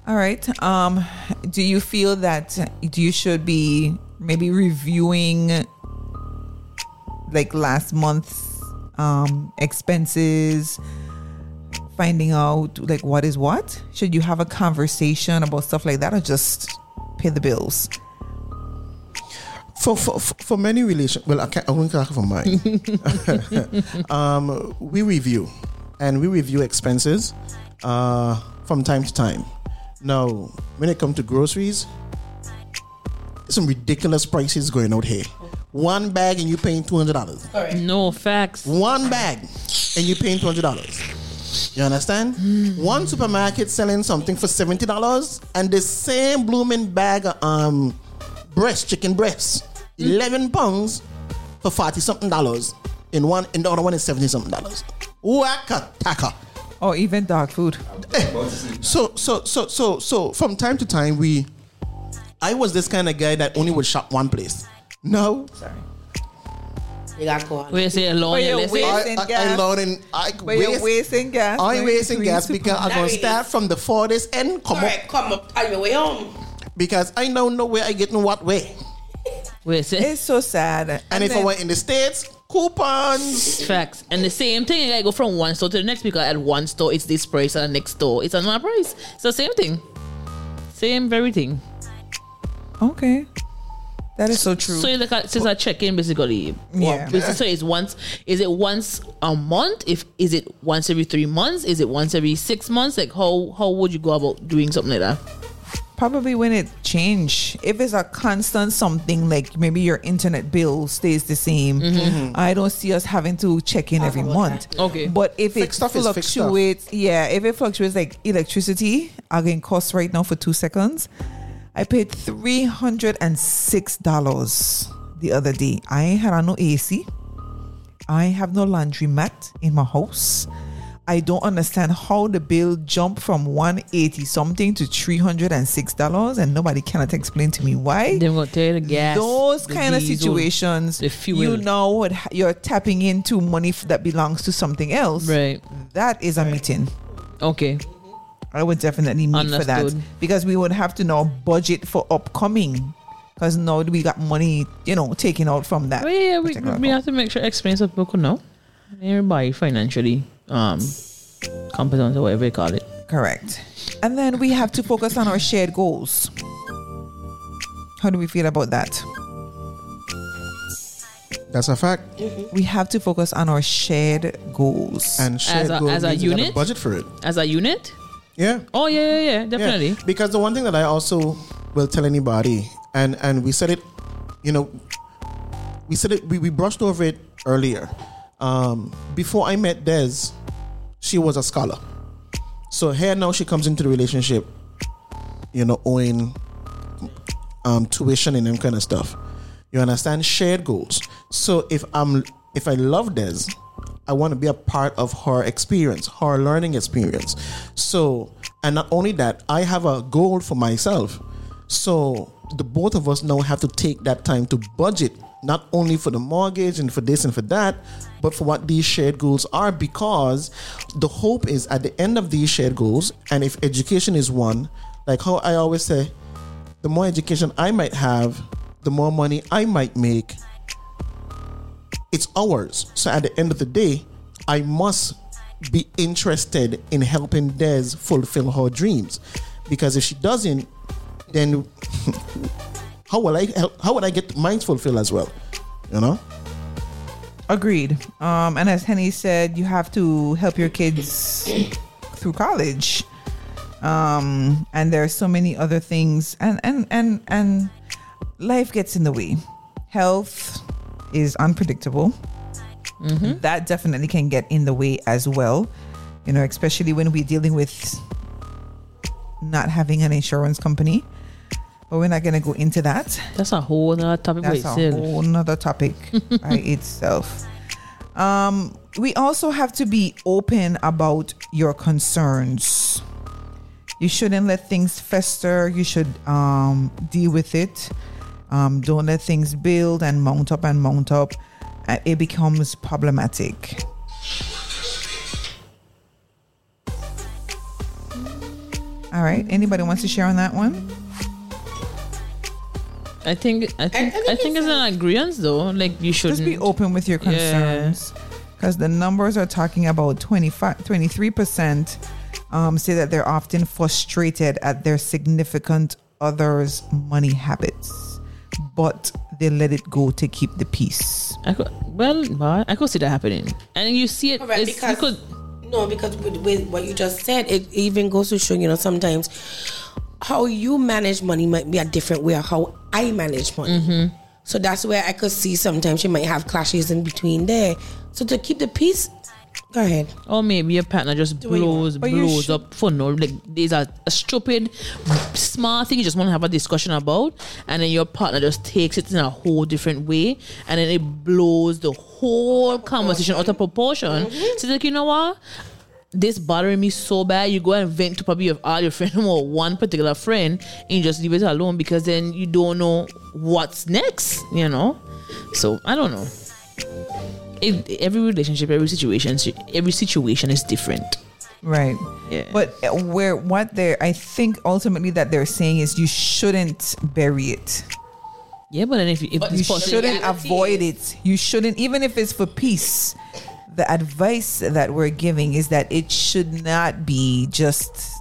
All right. Um, do you feel that you should be maybe reviewing like last month's um, expenses, finding out like what is what? Should you have a conversation about stuff like that, or just pay the bills? For for for, for- for many relations, well, I can't. I won't talk for mine. [laughs] um, we review, and we review expenses uh, from time to time. Now, when it comes to groceries, some ridiculous prices going out here. One bag and you're paying two hundred dollars. No facts. One bag and you're paying two hundred dollars. You understand? One supermarket selling something for seventy dollars, and the same blooming bag of um breast chicken breasts, eleven pounds for forty something dollars. In one, in the other one is seventy something dollars. Waka taka. Or even dog food. So so so so so from time to time we I was this kind of guy that only would shop one place. No. You got to go on. Where you say alone, But you you're listen. wait- I, Wasting I, I gas. learn in I But you're wasting gas. I'm wasting gas because I'm gonna start from the farthest end, come up Alright, come up on your way home. because I don't know where I get in what way. Where It's so sad. And, And, if I went in the States, coupons. facts. And the same thing, I go from one store to the next because at one store it's this price and the next store it's another price. It's the same thing. Same very thing. Okay. That is so true. So you look at since I check in basically. Yeah. Well, so it's once is it once a month? If is it once every three months? Is it once every six months? Like how how would you go about doing something like that? Probably when it change. If it's a constant something like maybe your internet bill stays the same, I don't see us having to check in every month. Okay. But if it Fixed stuff is fixed stuff. fluctuates, yeah, if it fluctuates like electricity, again cost right now for two seconds. I paid three hundred and six dollars the other day. I had no AC. I have no laundry mat in my house. I don't understand how the bill jumped from 180 something to 306 dollars and nobody cannot explain to me why. Then we'll tell you the gas. Those the kind of situations, the fuel. you know what you're tapping into money that belongs to something else. Right. That is a meeting. Okay. I would definitely meet for that because we would have to now budget for upcoming because now we got money, you know, taken out from that. Well, yeah, we, we account. have to make sure explain so people could know. Everybody financially um competent or whatever you call it. Correct. And then we have to focus on our shared goals. How do we feel about that? That's a fact. We have to focus on our shared goals. And shared a- goals as a means you gotta unit? budget for it. As a unit? Yeah. Oh yeah, yeah, yeah, definitely. Yeah, because the one thing that I also will tell anybody, and and we said it, you know, we said it, we, we brushed over it earlier. Um, before I met Des, she was a scholar. So here now she comes into the relationship, you know, owing um, tuition and them kind of stuff. You understand? Shared goals. So if I'm if I love Des, I want to be a part of her experience, her learning experience. So and not only that, I have a goal for myself. So the both of us now have to take that time to budget not only for the mortgage and for this and for that, but for what these shared goals are because the hope is at the end of these shared goals, and if education is one, like how I always say, the more education I might have, the more money I might make. It's ours. So at the end of the day, I must be interested in helping Des fulfill her dreams. Because if she doesn't, then [laughs] how will I how would I get mine fulfilled as well? You know? Agreed. Um, and as Henny said, you have to help your kids through college. Um, and there are so many other things, and and and and life gets in the way. Health is unpredictable. That definitely can get in the way as well. You know, especially when we're dealing with not having an insurance company. But we're not going to go into that. That's a whole other topic by That's a itself. whole nother topic [laughs] by itself. Um, we also have to be open about your concerns. You shouldn't let things fester. You should um, deal with it. Um, don't let things build and mount up and mount up. Uh, it becomes problematic. All right. Anybody wants to share on that one? I think I think I think think, it's an agreement though. Like you shouldn't Just be open with your concerns. Because the numbers are talking about 25, 23% um, say that they're often frustrated at their significant others' money habits. but they let it go to keep the peace. I could, well, but I could see that happening, and you see it. Correct, it's- you because could, no, because with, with what you just said, it even goes to show you know sometimes how you manage money might be a different way of how I manage money. Mm-hmm. So that's where I could see sometimes you might have clashes in between there. So to keep the peace, go ahead. or maybe your partner just you blows blows should- up for no like there's a, a stupid small thing you just want to have a discussion about and then your partner just takes it in a whole different way and then it blows the whole conversation out of proportion Mm-hmm. so like you know what this bothering me so bad you go and vent to probably your all your friends [laughs] or one particular friend and you just leave it alone because then you don't know what's next you know so i don't know it, every relationship, every situation, every situation is different. Right. Yeah. But uh, where what they're I think ultimately that they're saying is you shouldn't bury it. Yeah, but then if, if You shouldn't avoid it. You shouldn't even if it's for peace. The advice that we're giving is that it should not be just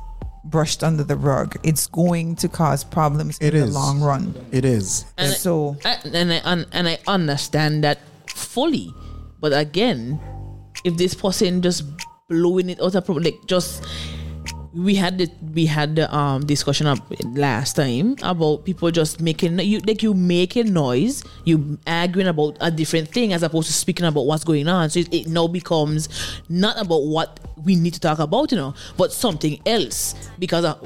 brushed under the rug. It's going to cause problems It in the long run. It is. and so I, and I un, and I understand that fully, but again, if this person just blowing it out of pro- like just we had the we had the um discussion up last time about people just making you like you making noise you arguing about a different thing as opposed to speaking about what's going on. So it, it now becomes not about what we need to talk about you know but something else. Because of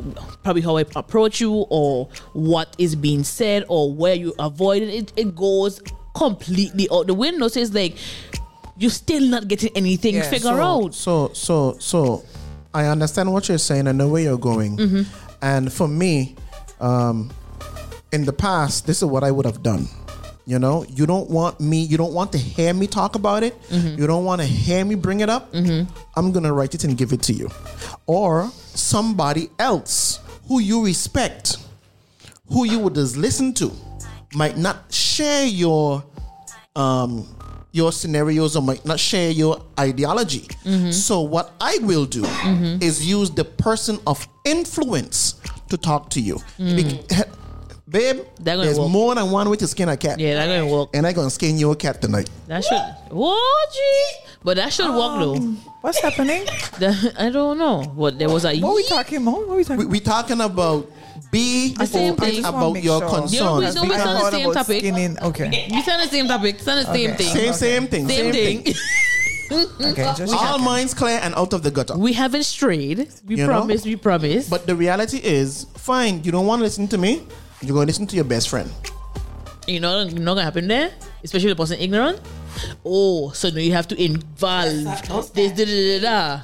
probably how I approach you or what is being said or where you avoid it it, goes completely out the window. So it's like you're still not getting anything Yeah, figure so, out. So, so, so, I understand what you're saying and know where you're going. Mm-hmm. And for me, um, in the past, this is what I would have done. You know, you don't want me, you don't want to hear me talk about it. Mm-hmm. You don't want to hear me bring it up. I'm going to write it and give it to you. Or somebody else who you respect, who you would just listen to, might not share your um, your scenarios or might not share your ideology. Mm-hmm. So what I will do mm-hmm. is use the person of influence to talk to you. Mm. Bec- babe, there's work. more than one way to skin a cat. yeah that gonna work And I gonna skin your cat tonight. That should what? Gee? But that should work though. Um, what's happening? [laughs] That- I don't know. What there was a What are we talking about? What are we talking We, we talking about be The same open thing. about your Yeah, we concerns. don't- we I don't the same about topic. skinning. Okay. We said the same topic. It's the same Okay. thing. Same, same thing. Same Same, thing. thing. [laughs] Okay. Just All checking. minds clear and out of the gutter. we haven't strayed. We You know? promise. We promise. But the reality is, fine, you don't want to listen to me, you're going to listen to your best friend. you know, you know gonna happen there, especially the person ignorant. Oh, so now you have to involve this. Da, da, da, da.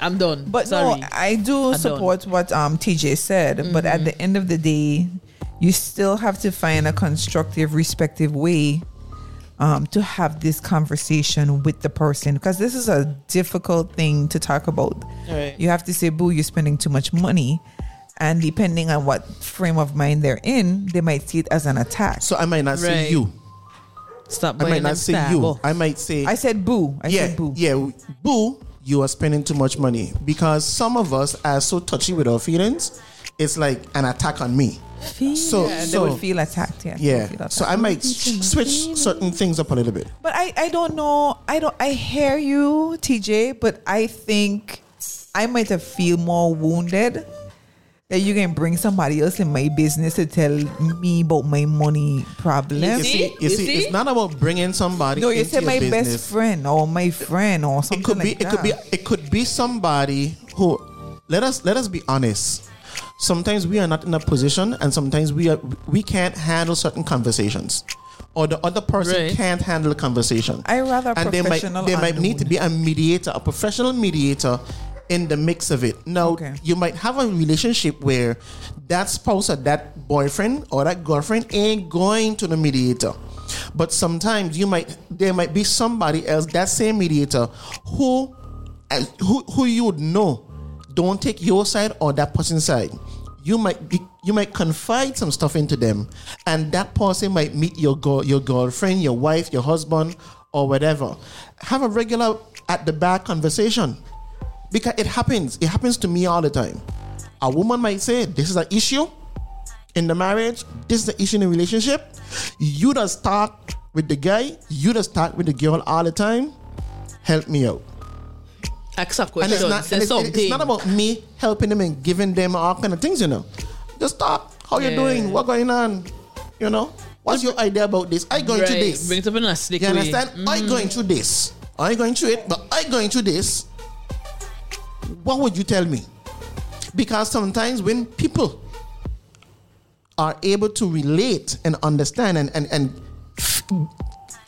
I'm done. But sorry. no, I do I'm support what um TJ said. But at the end of the day, you still have to find a constructive, respective way um, to have this conversation with the person because this is a difficult thing to talk about. Right. You have to say, "Boo, you're spending too much money," and depending on what frame of mind they're in, they might see it as an attack. So I might not say you. Stop I might not say Starbucks. you. I might say I said, "Boo." I yeah, said, "Boo." yeah, boo. You are spending too much money because some of us are so touchy with our feelings. It's like an attack on me. So, And they would feel attacked. Yeah. yeah. attacked. So I might s- switch certain things up a little bit. But I, I don't know. I don't. I hear you, TJ. But I think I might have feel more wounded that you can bring somebody else in my business to tell me about my money problem. You see, you You see, see? it's not about bringing somebody. no, you into said your my business. best friend or my friend or something it could be like it that. could be it could be somebody who let us let us be honest sometimes we are not in a position and sometimes we are we can't handle certain conversations or the other person Right. can't handle the conversation I rather and they might professional there might need to be a mediator a professional mediator in the mix of it. Now Okay. you might have a relationship where that spouse or that boyfriend or that girlfriend ain't going to the mediator. But sometimes you might there might be somebody else that same mediator who uh, who, who you would know don't take your side or that person's side. You might be, you might confide some stuff into them and that person might meet your girl, your girlfriend your wife your husband or whatever. Have a regular at the back conversation because it happens it happens to me all the time a woman might say this is an issue in the marriage, this is the issue in the relationship. You just start with the guy, you just start with the girl all the time. Help me out. Ask a And question. it's not, and it's, it's not about me helping them and giving them all kind of things, you know. Just talk. How you doing? What going on? You know? What's your idea about this? I going through this. Bring it up in a slick You way. understand? I Mm. going through this. I going through it, but I going through this. What would you tell me? Because sometimes when people are able to relate and understand and and and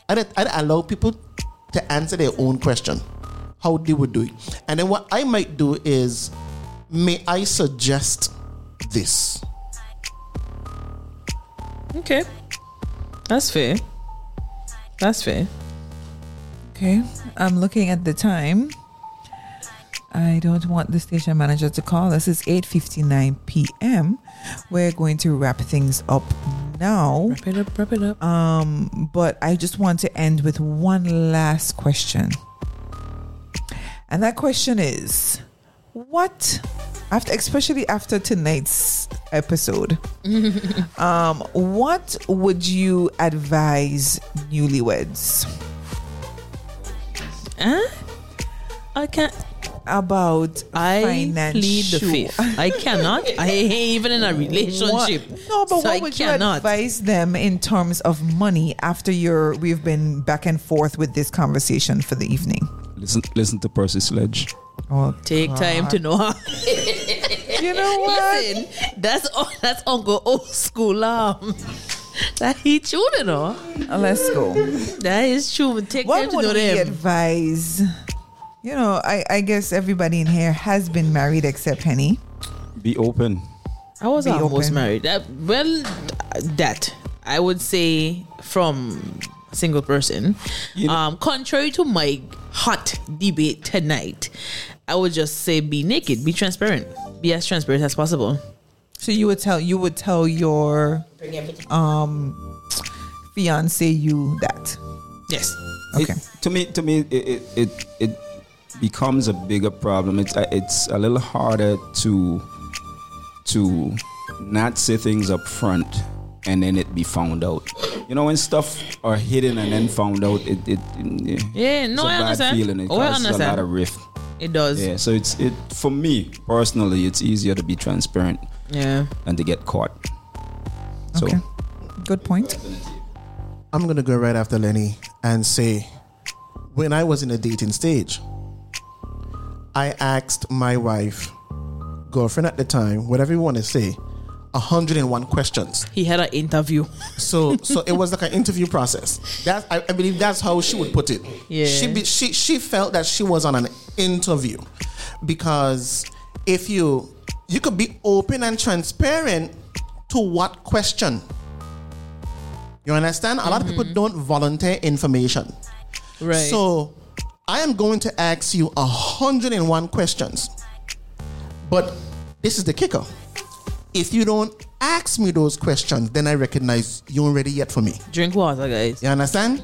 I'd, I'd allow people to answer their own question, how they would do it. And then what I might do is, may I suggest this? Okay. That's fair. That's fair. Okay, I'm looking at the time. I don't want the station manager to call us. It's 8:59 p.m. We're going to wrap things up now. Wrap it up, wrap it up. Um, but I just want to end with one last question. And that question is what after especially after tonight's episode [laughs] um what would you advise newlyweds Huh? I can't. About I financial plead the fifth. I cannot. [laughs] I even in a relationship. What? No, but so what I would cannot. you advise them in terms of money after your we've been back and forth with this conversation for the evening? Listen, listen to Percy Sledge. Oh, Take time to know how. [laughs] you know what? Listen, that's that's Uncle old school um. That he true, you know. Uh, Let's go. That is true. Take time What to would know we them. advise? You know, I, I guess everybody in here has been married except Henny. Be open. I was Be almost open. married. That well, that I would say from a single person. um, contrary to my hot debate tonight, I would just say be naked, be transparent, be as transparent as possible. So you would tell you would tell your um fiance you that. Yes. Okay. It- to me, to me, it it, it it becomes a bigger problem. It's uh, it's a little harder to to not say things up front and then it be found out. You know, when stuff are hidden and then found out, it it, it Yeah, it's no, a I bad understand. feeling. It Oh, I causes a understand. lot of rift. It does. Yeah, so it's it for me personally, it's easier to be transparent Yeah. and to get caught. So Okay. Good point. I'm gonna go right after Lenny and say, when I was in the dating stage, I asked my wife, girlfriend at the time, whatever you want to say, 101 questions. He had an interview. So, so it was like an interview process. That I, I believe that's how she would put it. Yeah. She be, she she felt that she was on an interview because if you you could be open and transparent to what question. You understand? A lot of people mm-hmm. don't volunteer information. Right. So I am going to ask you 101 questions. But this is the kicker. If you don't ask me those questions, then I recognize you ain't ready yet for me. Drink water, guys. You understand?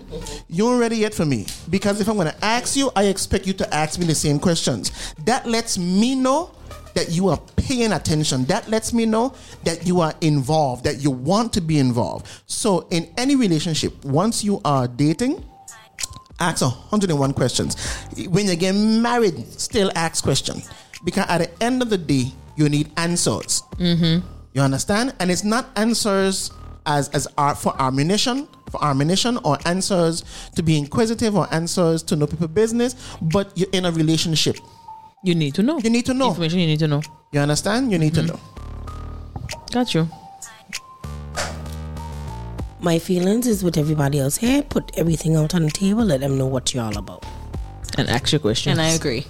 You ain't ready yet for me. Because if I'm gonna ask you, I expect you to ask me the same questions. That lets me know that you are paying attention. That lets me know that you are involved, that you want to be involved. So in any relationship, once you are dating, ask 101 questions. When you get married, still ask questions. Because at the end of the day, you need answers. Mm-hmm. You understand? And it's not answers as as for ammunition, for ammunition, or answers to be inquisitive, or answers to know people business. But you're in a relationship. You need to know. You need to know. Information you need to know. You understand? You need to know. Got you. My feelings is with everybody else here. Put everything out on the table. Let them know what you're all about. And ask your questions. And I agree.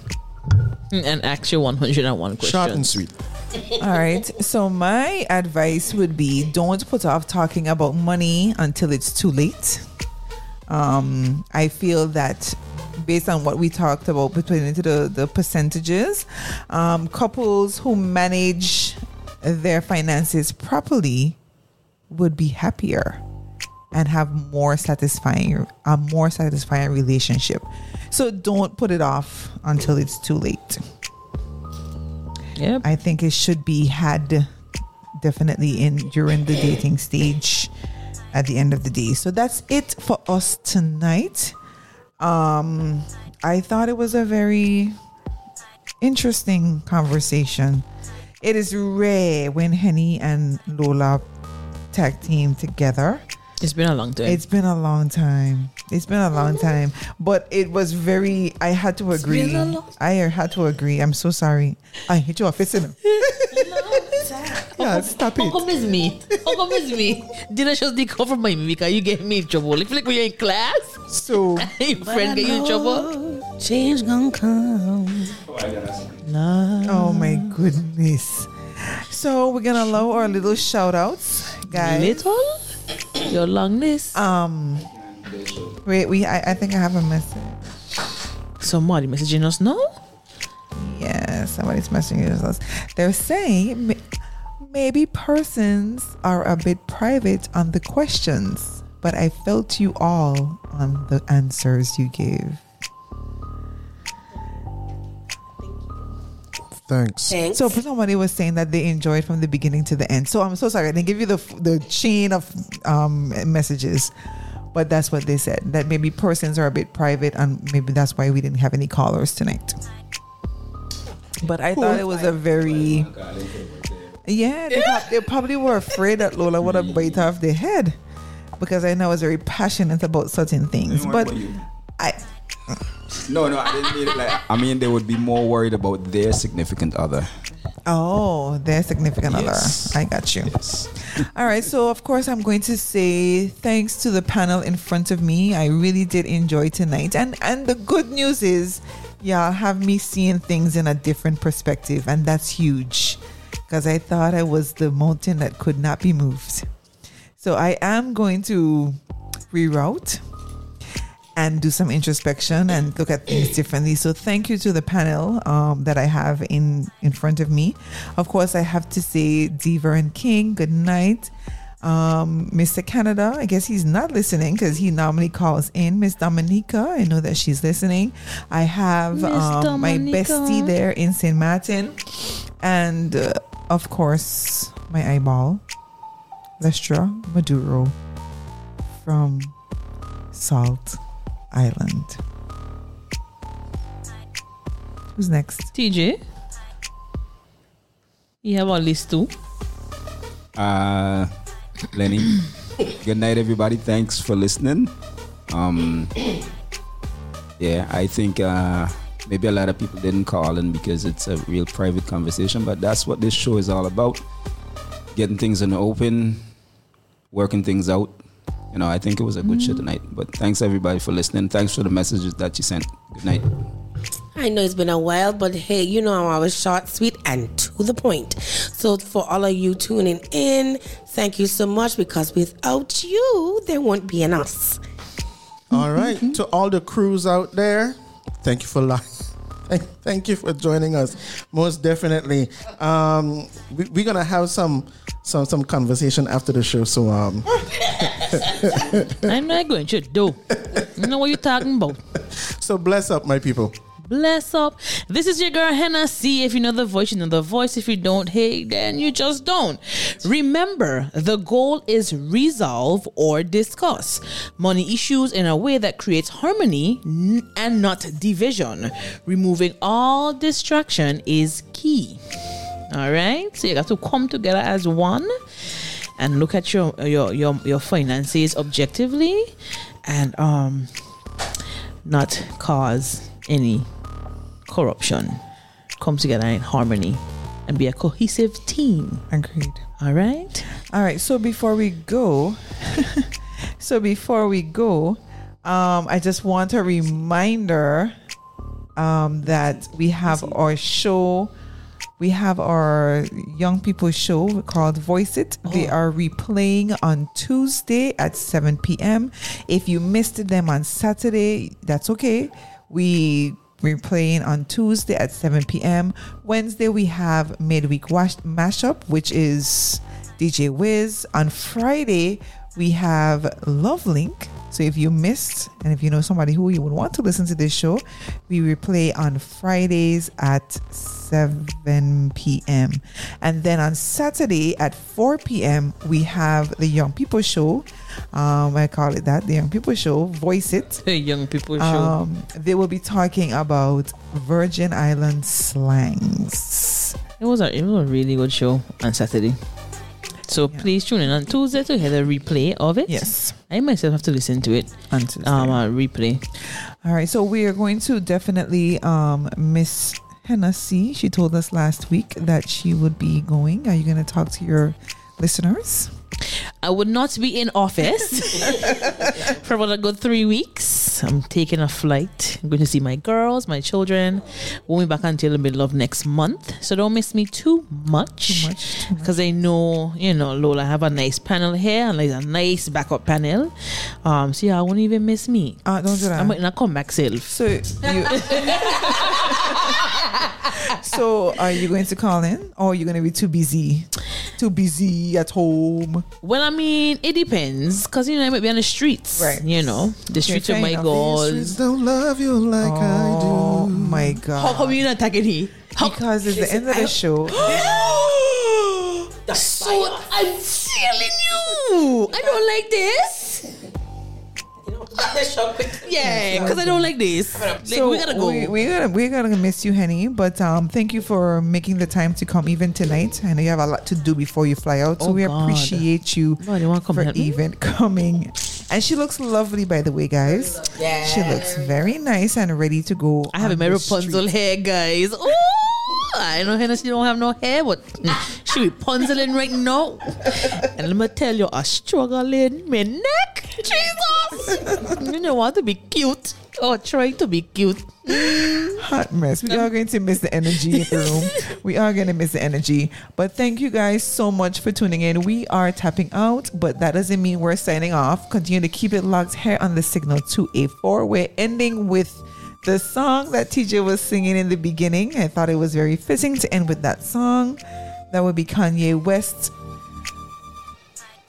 And ask your 101 questions. Short and sweet. All right. So my advice would be don't put off talking about money until it's too late. Um, I feel that based on what we talked about between to the, the percentages, um, couples who manage their finances properly would be happier and have more satisfying a more satisfying relationship. So don't put it off until it's too late. Yep. I think it should be had definitely in during the dating stage at the end of the day. So that's it for us tonight. Um, I thought it was a very interesting conversation. It is rare when Henny and Lola tag team together. It's been a long time. It's been a long time. It's been a long time, but it was very. I had to agree. been a long I had to agree. I'm so sorry. I hit you off. Listen. [laughs] yeah, stop How it. come it's me? How come it's me? Did I just take over my me because you get me in trouble? If like when you're in class, So [laughs] your friend get you in trouble. Change gonna come. Oh my goodness. So we're gonna allow our little shout outs, guys. Little? Your long list. Um wait, we I, I think I have a message. Somebody messaging us now? Yeah, somebody's messaging us. They're saying maybe persons are a bit private on the questions, but I felt you all on the answers you gave. Thanks. Thanks. So somebody was saying that they enjoyed from the beginning to the end. So I'm so sorry. I didn't give you the the chain of um, messages, but that's what they said. That maybe persons are a bit private, and maybe that's why we didn't have any callers tonight. But I thought it was a very yeah. They, prob- they probably were afraid that Lola would have bite off their head because I know I was very passionate about certain things. But I [laughs] No, no, I didn't mean it like. I mean, they would be more worried about their significant other. Oh, their significant Yes. other. I got you. Yes. [laughs] All right. So, of course, I'm going to say thanks to the panel in front of me. I really did enjoy tonight. And and the good news is, y'all have me seeing things in a different perspective. And that's huge because I thought I was the mountain that could not be moved. So, I am going to reroute and do some introspection and look at things differently. So thank you to the panel um, that I have in in front of me. Of course, I have to say, Deaver and King, good night. Um, Mr. Canada, I guess he's not listening because he normally calls in. Miss Dominica, I know that she's listening. I have um, my bestie there in St. Martin, and uh, of course, my eyeball, Lestra Maduro from Salt Island. Who's next? TJ? You have a list too? Uh, Lenny. [coughs] Good night, everybody. Thanks for listening. Um, yeah, I think uh, maybe a lot of people didn't call in because it's a real private conversation, but that's what this show is all about: getting things in the open, working things out. You know, I think it was a good show tonight. But thanks everybody for listening. Thanks for the messages that you sent. Good night. I know it's been a while, but hey, you know I was always short, sweet, and to the point. So for all of you tuning in, thank you so much because without you, there won't be an us. All right. to all the crews out there, thank you for life. thank, [laughs] thank you for joining us. Most definitely. Um, we, we're gonna have some some some conversation after the show. So um, [laughs] [laughs] I'm not going to do. You know what you're talking about. so bless up, my people. Bless up. This is your girl Hannah C. If you know the voice, you know the voice. If you don't, hey, then you just don't. Remember, the goal is resolve or discuss money issues in a way that creates harmony and not division. Removing all distraction is key. All right, so you got to come together as one and look at your your your, your finances objectively and um not cause any corruption. Come together in harmony and be a cohesive team. Agreed. All right. All right. So before we go, [laughs] so before we go, um, I just want a reminder um, that we have our show. We have our young people show called Voice It. Oh. They are replaying on Tuesday at 7 p.m. If you missed them on Saturday, that's okay. We replaying on Tuesday at 7 p.m. Wednesday we have midweek wash- mashup, which is DJ Wiz. On Friday we have Love Link So if you missed, and if you know somebody who you would want to listen to this show, we replay on Fridays at 7 p.m. And then on Saturday at 4 p.m., we have the Young People Show. Um, I call it that, the Young People Show. Voice it. The [laughs] young people show. Um, they will be talking about Virgin Island slangs. It was a it was a really good show on Saturday. So Yeah. please tune in on Tuesday to hear the replay of it. Yes. I myself have to listen to it. On Tuesday. Um, uh, replay. All right, so we are going to definitely um, miss Hennessy. She told us last week that she would be going. Are you going to talk to your listeners? I would not be in office [laughs] for about a good three weeks. I'm taking a flight. I'm going to see my girls, my children. Won't be back until the middle of next month. So don't miss me too much. Too much. Because I know, you know, Lola have a nice panel here and like a nice backup panel. Um, so yeah, I won't even miss me. Uh, don't do that. I might not come back self. so you. [laughs] [laughs] so are you going to call in, or are you going to be too busy? Too busy at home. Well, I mean, it depends. Because, you know, I might be on the streets. Right. You know, the streets fair of my god goals. don't love you like Oh I do. my god How come you're not attacking he? How Because it's the end of the show. [gasps] So I'm telling you, I don't like this. [laughs] Yeah, because I don't like this. Like, So we gotta go. We, we're gonna we're gonna miss you, Henny. But um, thank you for making the time to come even tonight. I know you have a lot to do before you fly out, so Oh, we God. appreciate you No, they wanna come for help me? even coming. And she looks lovely, by the way, guys. Yeah, she looks very nice and ready to go. I have a on my Rapunzel hair, guys. Ooh, I know Hennessy don't have no hair, but [laughs] she Rapunzeling right now. And let me tell you, I struggle in my neck. Jesus! [laughs] you know what? To be cute. Oh, trying to be cute. hot mess. We are going to miss the energy in the room. [laughs] We are going to miss the energy. But thank you guys so much for tuning in. We are tapping out, but that doesn't mean we're signing off. Continue to keep it locked here on the signal 284. We're ending with the song that TJ was singing in the beginning. I thought it was very fitting to end with that song. That would be Kanye West.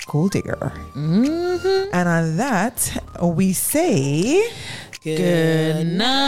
Gold Digger. Mm-hmm. And on that, we say Good night.